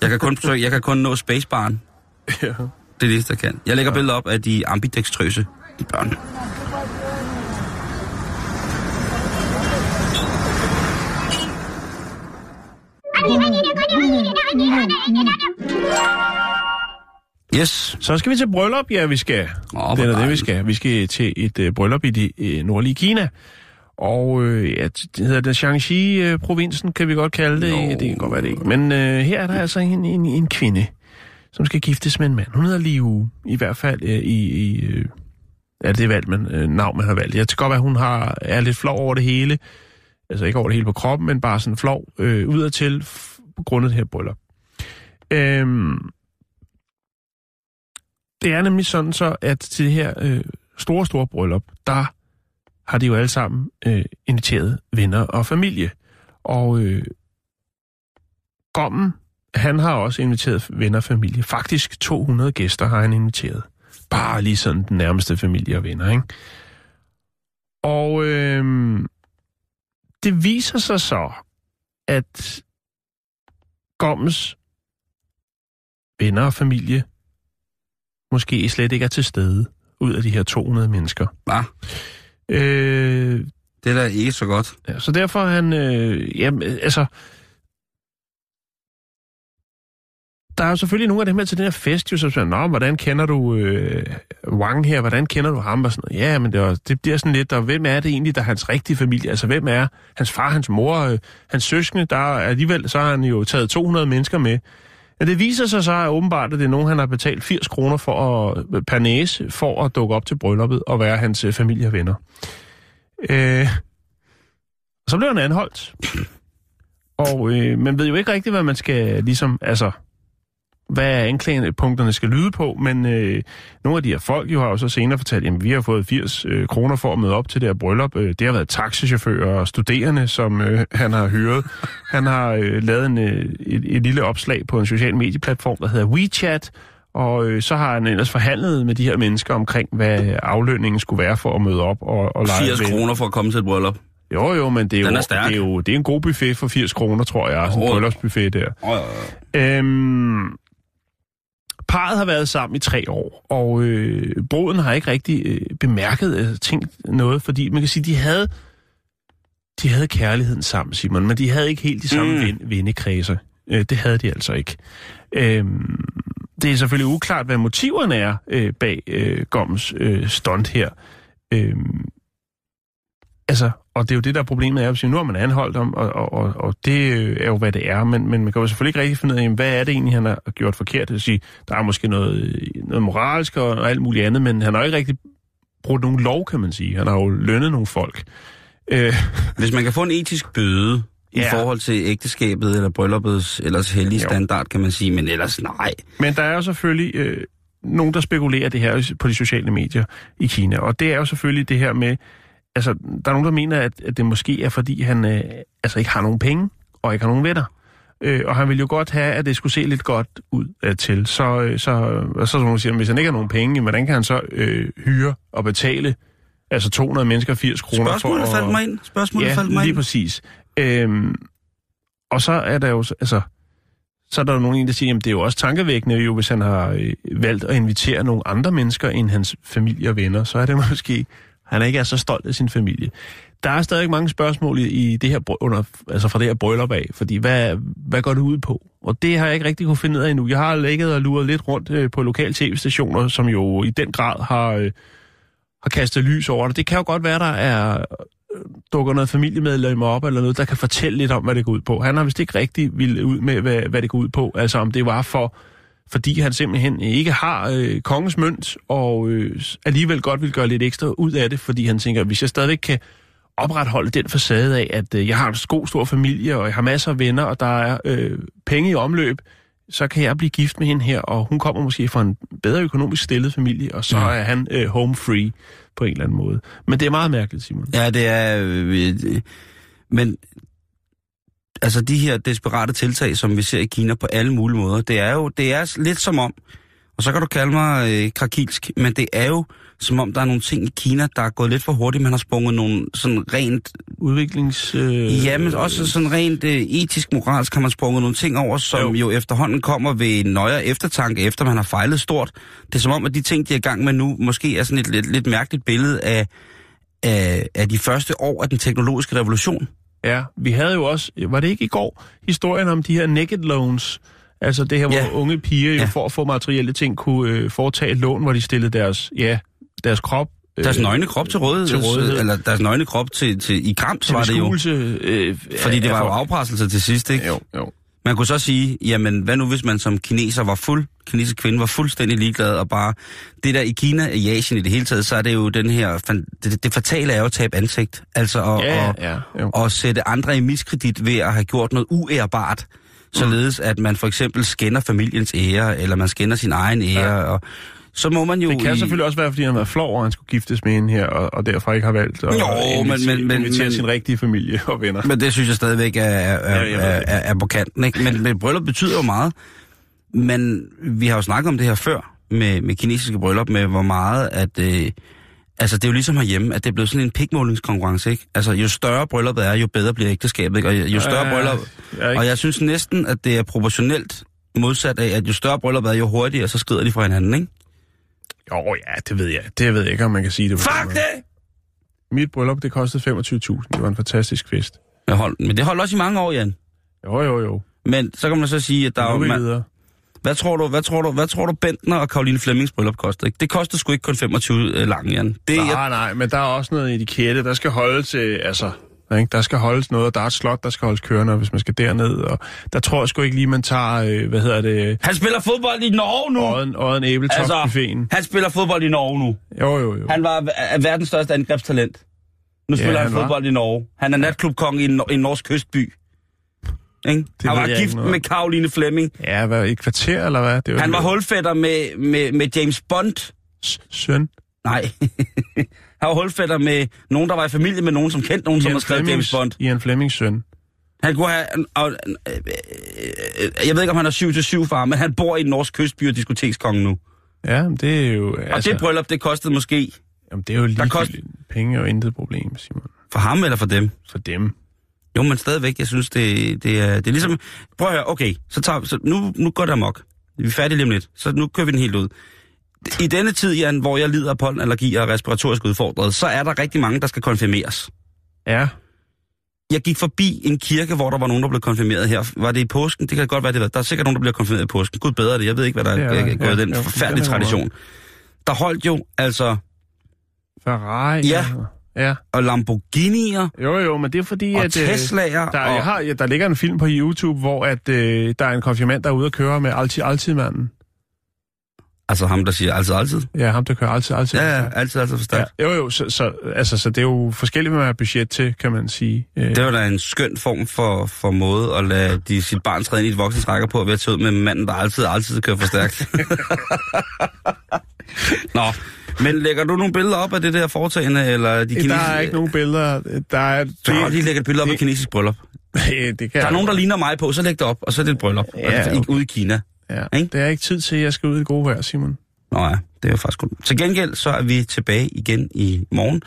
Jeg kan kun, jeg kan kun nå spacebaren. ja. Det er det jeg kan. Jeg lægger ja. billeder op af de ambidextrøse børn. Yes. Så skal vi til bryllup, ja, vi skal. Oh, det er det, vi skal. Vi skal til et uh, bryllup i det uh, nordlige Kina. Og øh, ja, det hedder det Shaanxi-provinsen, kan vi godt kalde det. Jo. Det kan godt være det ikke. Men øh, her er der altså en, en, en kvinde, som skal giftes med en mand. Hun hedder Liu, i hvert fald øh, i... i øh, ja, det er valgt, man, øh, navn, man har valgt. Jeg tror godt, at hun har, er lidt flov over det hele. Altså ikke over det hele på kroppen, men bare sådan flov øh, udadtil på grund af det her bryllup. Øhm, det er nemlig sådan så, at til det her øh, store, store bryllup, der har de jo alle sammen øh, inviteret venner og familie. Og øh, Gommen, han har også inviteret venner og familie. Faktisk 200 gæster har han inviteret. Bare lige sådan den nærmeste familie og venner, ikke? Og øh, det viser sig så, at Gommens venner og familie måske slet ikke er til stede ud af de her 200 mennesker. Hva? Øh, Det er da ikke så godt. Ja, så derfor er han, øh, jamen, altså, der er jo selvfølgelig nogle af dem her til den her fest, jo, som siger, Nå, hvordan kender du øh, Wang her, hvordan kender du ham, og sådan noget. Ja, men det, var, det bliver sådan lidt, og hvem er det egentlig, der er hans rigtige familie? Altså, hvem er hans far, hans mor, øh, hans søskende, der er alligevel, så har han jo taget 200 mennesker med. Ja, det viser sig så at åbenbart, at det er nogen, han har betalt 80 kroner for at, øh, per næse for at dukke op til brylluppet og være hans øh, familie og venner. Øh, og så blev han anholdt. Og øh, man ved jo ikke rigtigt, hvad man skal ligesom, altså, hvad anklagepunkterne skal lyde på, men øh, nogle af de her folk jo har jo så senere fortalt, at vi har fået 80 øh, kroner for at møde op til det her bryllup. Øh, det har været taxichauffører og studerende, som øh, han har hyret. Han har øh, lavet en, øh, et, et lille opslag på en social medieplatform, der hedder WeChat, og øh, så har han ellers forhandlet med de her mennesker omkring, hvad aflønningen skulle være for at møde op og, og lege 80 ven. kroner for at komme til et bryllup. Jo, jo, men det er, Den jo, er det er jo det er en god buffet for 80 kroner, tror jeg. Sådan en bryllupsbuffet der. Oh, ja. Øhm, parret har været sammen i tre år, og øh, bruden har ikke rigtig øh, bemærket eller tænkt noget, fordi man kan sige, de havde de havde kærligheden sammen, Simon, men de havde ikke helt de samme Mm. ven, vennekredse. Øh, det havde de altså ikke. Øhm, det er selvfølgelig uklart, hvad motiverne er øh, bag øh, Gommens øh, stunt her. Øhm, altså, og det er jo det, der er problemet er, at nu har man anholdt ham, og, og, og, og det øh, er jo, hvad det er, men, men man kan jo selvfølgelig ikke rigtig finde ud af, hvad er det egentlig, han har gjort forkert? Det vil sige, der er måske noget, noget moralsk og, og alt muligt andet, men han har jo ikke rigtig brugt nogen lov, kan man sige. Han har jo lønnet nogle folk. Øh, Hvis man kan få en etisk bøde ja. i forhold til ægteskabet eller brylluppets ellers hellige Jo. standard, kan man sige, men ellers nej. Men der er jo selvfølgelig øh, nogen, der spekulerer det her på de sociale medier i Kina. Og det er jo selvfølgelig det her med, altså der er nogen, der mener, at, at det måske er, fordi han øh, altså ikke har nogen penge og ikke har nogen venner. Øh, og han ville jo godt have, at det skulle se lidt godt ud øh, til. Så, øh, så, og så der siger, hvis han ikke har nogen penge, hvordan kan han så øh, hyre og betale altså 200 mennesker 80 kroner Spørgsmålet for faldt mig ind. Spørgsmålet Ja, faldt mig lige ind. præcis. Øhm, og så er der jo, altså, så er der jo nogen, der siger, at det er jo også tankevækkende, jo, hvis han har øh, valgt at invitere nogle andre mennesker end hans familie og venner, så er det måske, han ikke er så stolt af sin familie. Der er stadig mange spørgsmål i, det her, under, altså fra det her bryllup af, fordi hvad, hvad går det ud på? Og det har jeg ikke rigtig kunne finde ud af endnu. Jeg har ligget og luret lidt rundt øh, på lokale tv-stationer, som jo i den grad har, øh, har kastet lys over det. Det kan jo godt være, der er øh, dukker noget familiemedlemmer op eller noget, der kan fortælle lidt om, hvad det går ud på. Han har vist ikke rigtig ville ud med, hvad, hvad det går ud på. Altså om det var for, fordi han simpelthen ikke har øh, kongens mønt, og øh, alligevel godt vil gøre lidt ekstra ud af det, fordi han tænker, hvis jeg stadigvæk kan opretholde den facade af, at øh, jeg har en god stor familie, og jeg har masser af venner, og der er øh, penge i omløb, så kan jeg blive gift med hende her, og hun kommer måske fra en bedre økonomisk stillet familie, og så Ja. er han øh, home free på en eller anden måde. Men det er meget mærkeligt, Simon. Ja, det er... Øh, øh, men altså de her desperate tiltag, som vi ser i Kina på alle mulige måder, det er jo det er lidt som om, og så kan du kalde mig øh, krakilsk, men det er jo som om, der er nogle ting i Kina, der er gået lidt for hurtigt. Man har sprunget nogle sådan rent... Udviklings... Øh, Ja, men også sådan rent øh, etisk, moralsk har man sprunget nogle ting over, som Jo. jo. efterhånden kommer ved nøjere eftertanke, efter man har fejlet stort. Det er som om, at de ting, de er i gang med nu, måske er sådan et lidt, lidt mærkeligt billede af, af, af de første år af den teknologiske revolution. Ja, vi havde jo også, var det ikke i går, historien om de her naked loans, altså det her, hvor Ja. unge piger jo Ja. for at få materielle ting kunne øh, foretage et lån, hvor de stillede deres, ja, deres krop Deres nøgne krop til rådighed, til rådighed. eller deres nøgne krop til, til i grams, var det jo. Øh, Fordi det var jo folk. afpresselse til sidst, ikke? Jo, jo. Man kunne så sige, jamen hvad nu hvis man som kineser var fuld, kinesisk kvinde var fuldstændig ligeglad og bare, det der i Kina, i Asien i det hele taget, så er det jo den her, det, det fatale er jo at tabe ansigt. Altså at, Ja, at, ja, jo. at sætte andre i miskredit ved at have gjort noget uærbart, således at man for eksempel skænder familiens ære, eller man skænder sin egen ære, ja. og så må man jo... Det kan i, selvfølgelig også være, fordi han var flov, og han skulle giftes med hende her, og, og derfor ikke har valgt at Jo, men- men- men- invitere men- sin rigtige familie og venner. Men det synes jeg stadigvæk er, er, Ja, er, er, er på kanten. Ikke? Men, men bryllup betyder jo meget. Men vi har jo snakket om det her før, med, med kinesiske bryllup, med hvor meget, at... Øh, altså, det er jo ligesom herhjemme, at det er blevet sådan en pikmålingskonkurrence, ikke? Altså, jo større brylluppet er, jo bedre bliver ægteskabet, ikke? Og jo større Ja, bryllup... er ikke- Og jeg synes næsten, at det er proportionelt modsat af, at jo større brylluppet er, jo hurtigere, så skrider de fra hinanden, ikke? Jo, ja, det ved jeg. Det ved jeg ikke, om man kan sige det. Fuck det! Mit bryllup, det kostede 25.000. Det var en fantastisk fest. Jeg hold, men det holdt også i mange år, Jan. Jo, jo, jo. Men så kan man så sige, at der er Man. Hvad tror du, hvad tror du, hvad tror du Bentner og Karoline Flemmings bryllup koster? Ikke? Det koster sgu ikke kun 25 øh, lang, Jan. Det, Nej, nej, men der er også noget etikette. Der skal holdes til, altså, ikke? der skal holdes noget, og der er et slot, der skal holdes kørende, hvis man skal derned. Og der tror jeg sgu ikke lige, man tager, øh, hvad hedder det, han spiller fodbold i Norge nu! Odden, Odden Æbletop altså, buffeten. han spiller fodbold i Norge nu. Jo, jo, jo. Han var er verdens største angrebstalent. Nu spiller han han var. fodbold i Norge. Han er natklubkonge i en, i en norsk kystby. Ikke? Han var gift med. Karoline Flemming. Ja, hvad, et kvarter, eller hvad? Det Han var hulfætter med, med, med James Bond. Søn. Nej. han var hulfætter med nogen, der var i familie med nogen, som kendte nogen, som har Ian skrevet James Flemings, Bond. Ian Flemings søn. Han kunne have... Og, øh, øh, jeg ved ikke, om han er 7 til 7 far, men han bor i en norsk kystby og diskotekskonge nu. Ja, det er jo... Altså, og det bryllup, det kostede måske jamen, det er jo lige kost- Penge jo intet problem, Simon. for ham eller for dem. For dem. Jo, men stadigvæk, jeg synes, det, det, er, det er ligesom... Prøv at høre, okay, så, tager, så nu, nu går det amok. Vi er færdige lige om lidt, så nu kører vi den helt ud. I denne tid, Jan, hvor jeg lider af pollenallergi og respiratorisk udfordret, så er der rigtig mange, der skal konfirmeres. Ja. Jeg gik forbi en kirke, hvor der var nogen, der blev konfirmeret her. Var det i påsken? Det kan godt være, det var. Der er sikkert nogen, der bliver konfirmeret i påsken. Gud bedre det. Jeg ved ikke, hvad der Det er gået Ja, den det forfærdelige tradition. Der holdt jo altså Ferrari. Ja. Ja. og Lamborghini'er Jo, jo, men det er fordi, og at... øh, Tesla'er. Der, og, jeg har, ja, der ligger en film på YouTube, hvor at, øh, der er en konfirmand, der er ude at køre med altid, altid manden. Altså ham, der siger altid, altid. Ja, ham, der kører altid, altid. Ja, ja, altid, altid for ja. stærkt. Jo, jo, så, så, altså, så det er jo forskelligt, hvad man har budget til, kan man sige. Øh, Det var da en skøn form for, for måde at lade de, sit barn træde ind i et voksen trækker på, ved at tage ud med manden, der altid, altid kører for stærkt. Nå, men lægger du nogle billeder op af det der foretagende, eller de der kinesiske... er ikke nogen billeder. Der er... Så kan godt lige lægge et billede op af kinesisk bryllup. det, kan Der er nogen, der ligner mig på, så læg det op, og så er det et bryllup. Ja, Ja, okay. Ude i Kina. Ja, Ikke? det er ikke tid til, at jeg skal ud i det gode vejr, Simon. Nå ja, det er jo faktisk godt. Til gengæld så er vi tilbage igen i morgen.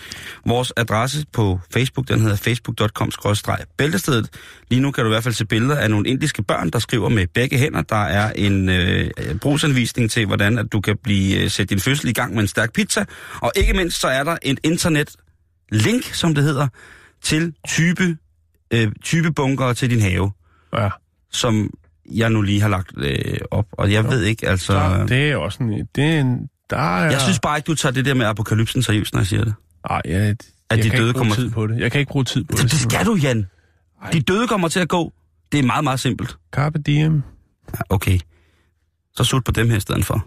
Vores adresse på Facebook, den hedder facebook.com-bæltestedet. Lige nu kan du i hvert fald se billeder af nogle indiske børn, der skriver med begge hænder. Der er en øh, brugsanvisning til, hvordan at du kan blive øh, sætte din fødsel i gang med en stærk pizza. Og ikke mindst så er der et internet-link, som det hedder, til type, øh, typebunker til din have, Ja. som jeg nu lige har lagt øh, op. Og jeg ved ikke, altså... Så det er også en... Det er en der er, Jeg synes bare ikke, du tager det der med apokalypsen seriøst, når jeg siger det. Ej, jeg, jeg At de kan døde ikke bruge kommer- tid på det. Jeg kan ikke bruge tid på Det, det. det skal du, Jan. De døde kommer til at gå. Det er meget, meget simpelt. Carpe diem. Okay. Så sut på dem her i stedet for.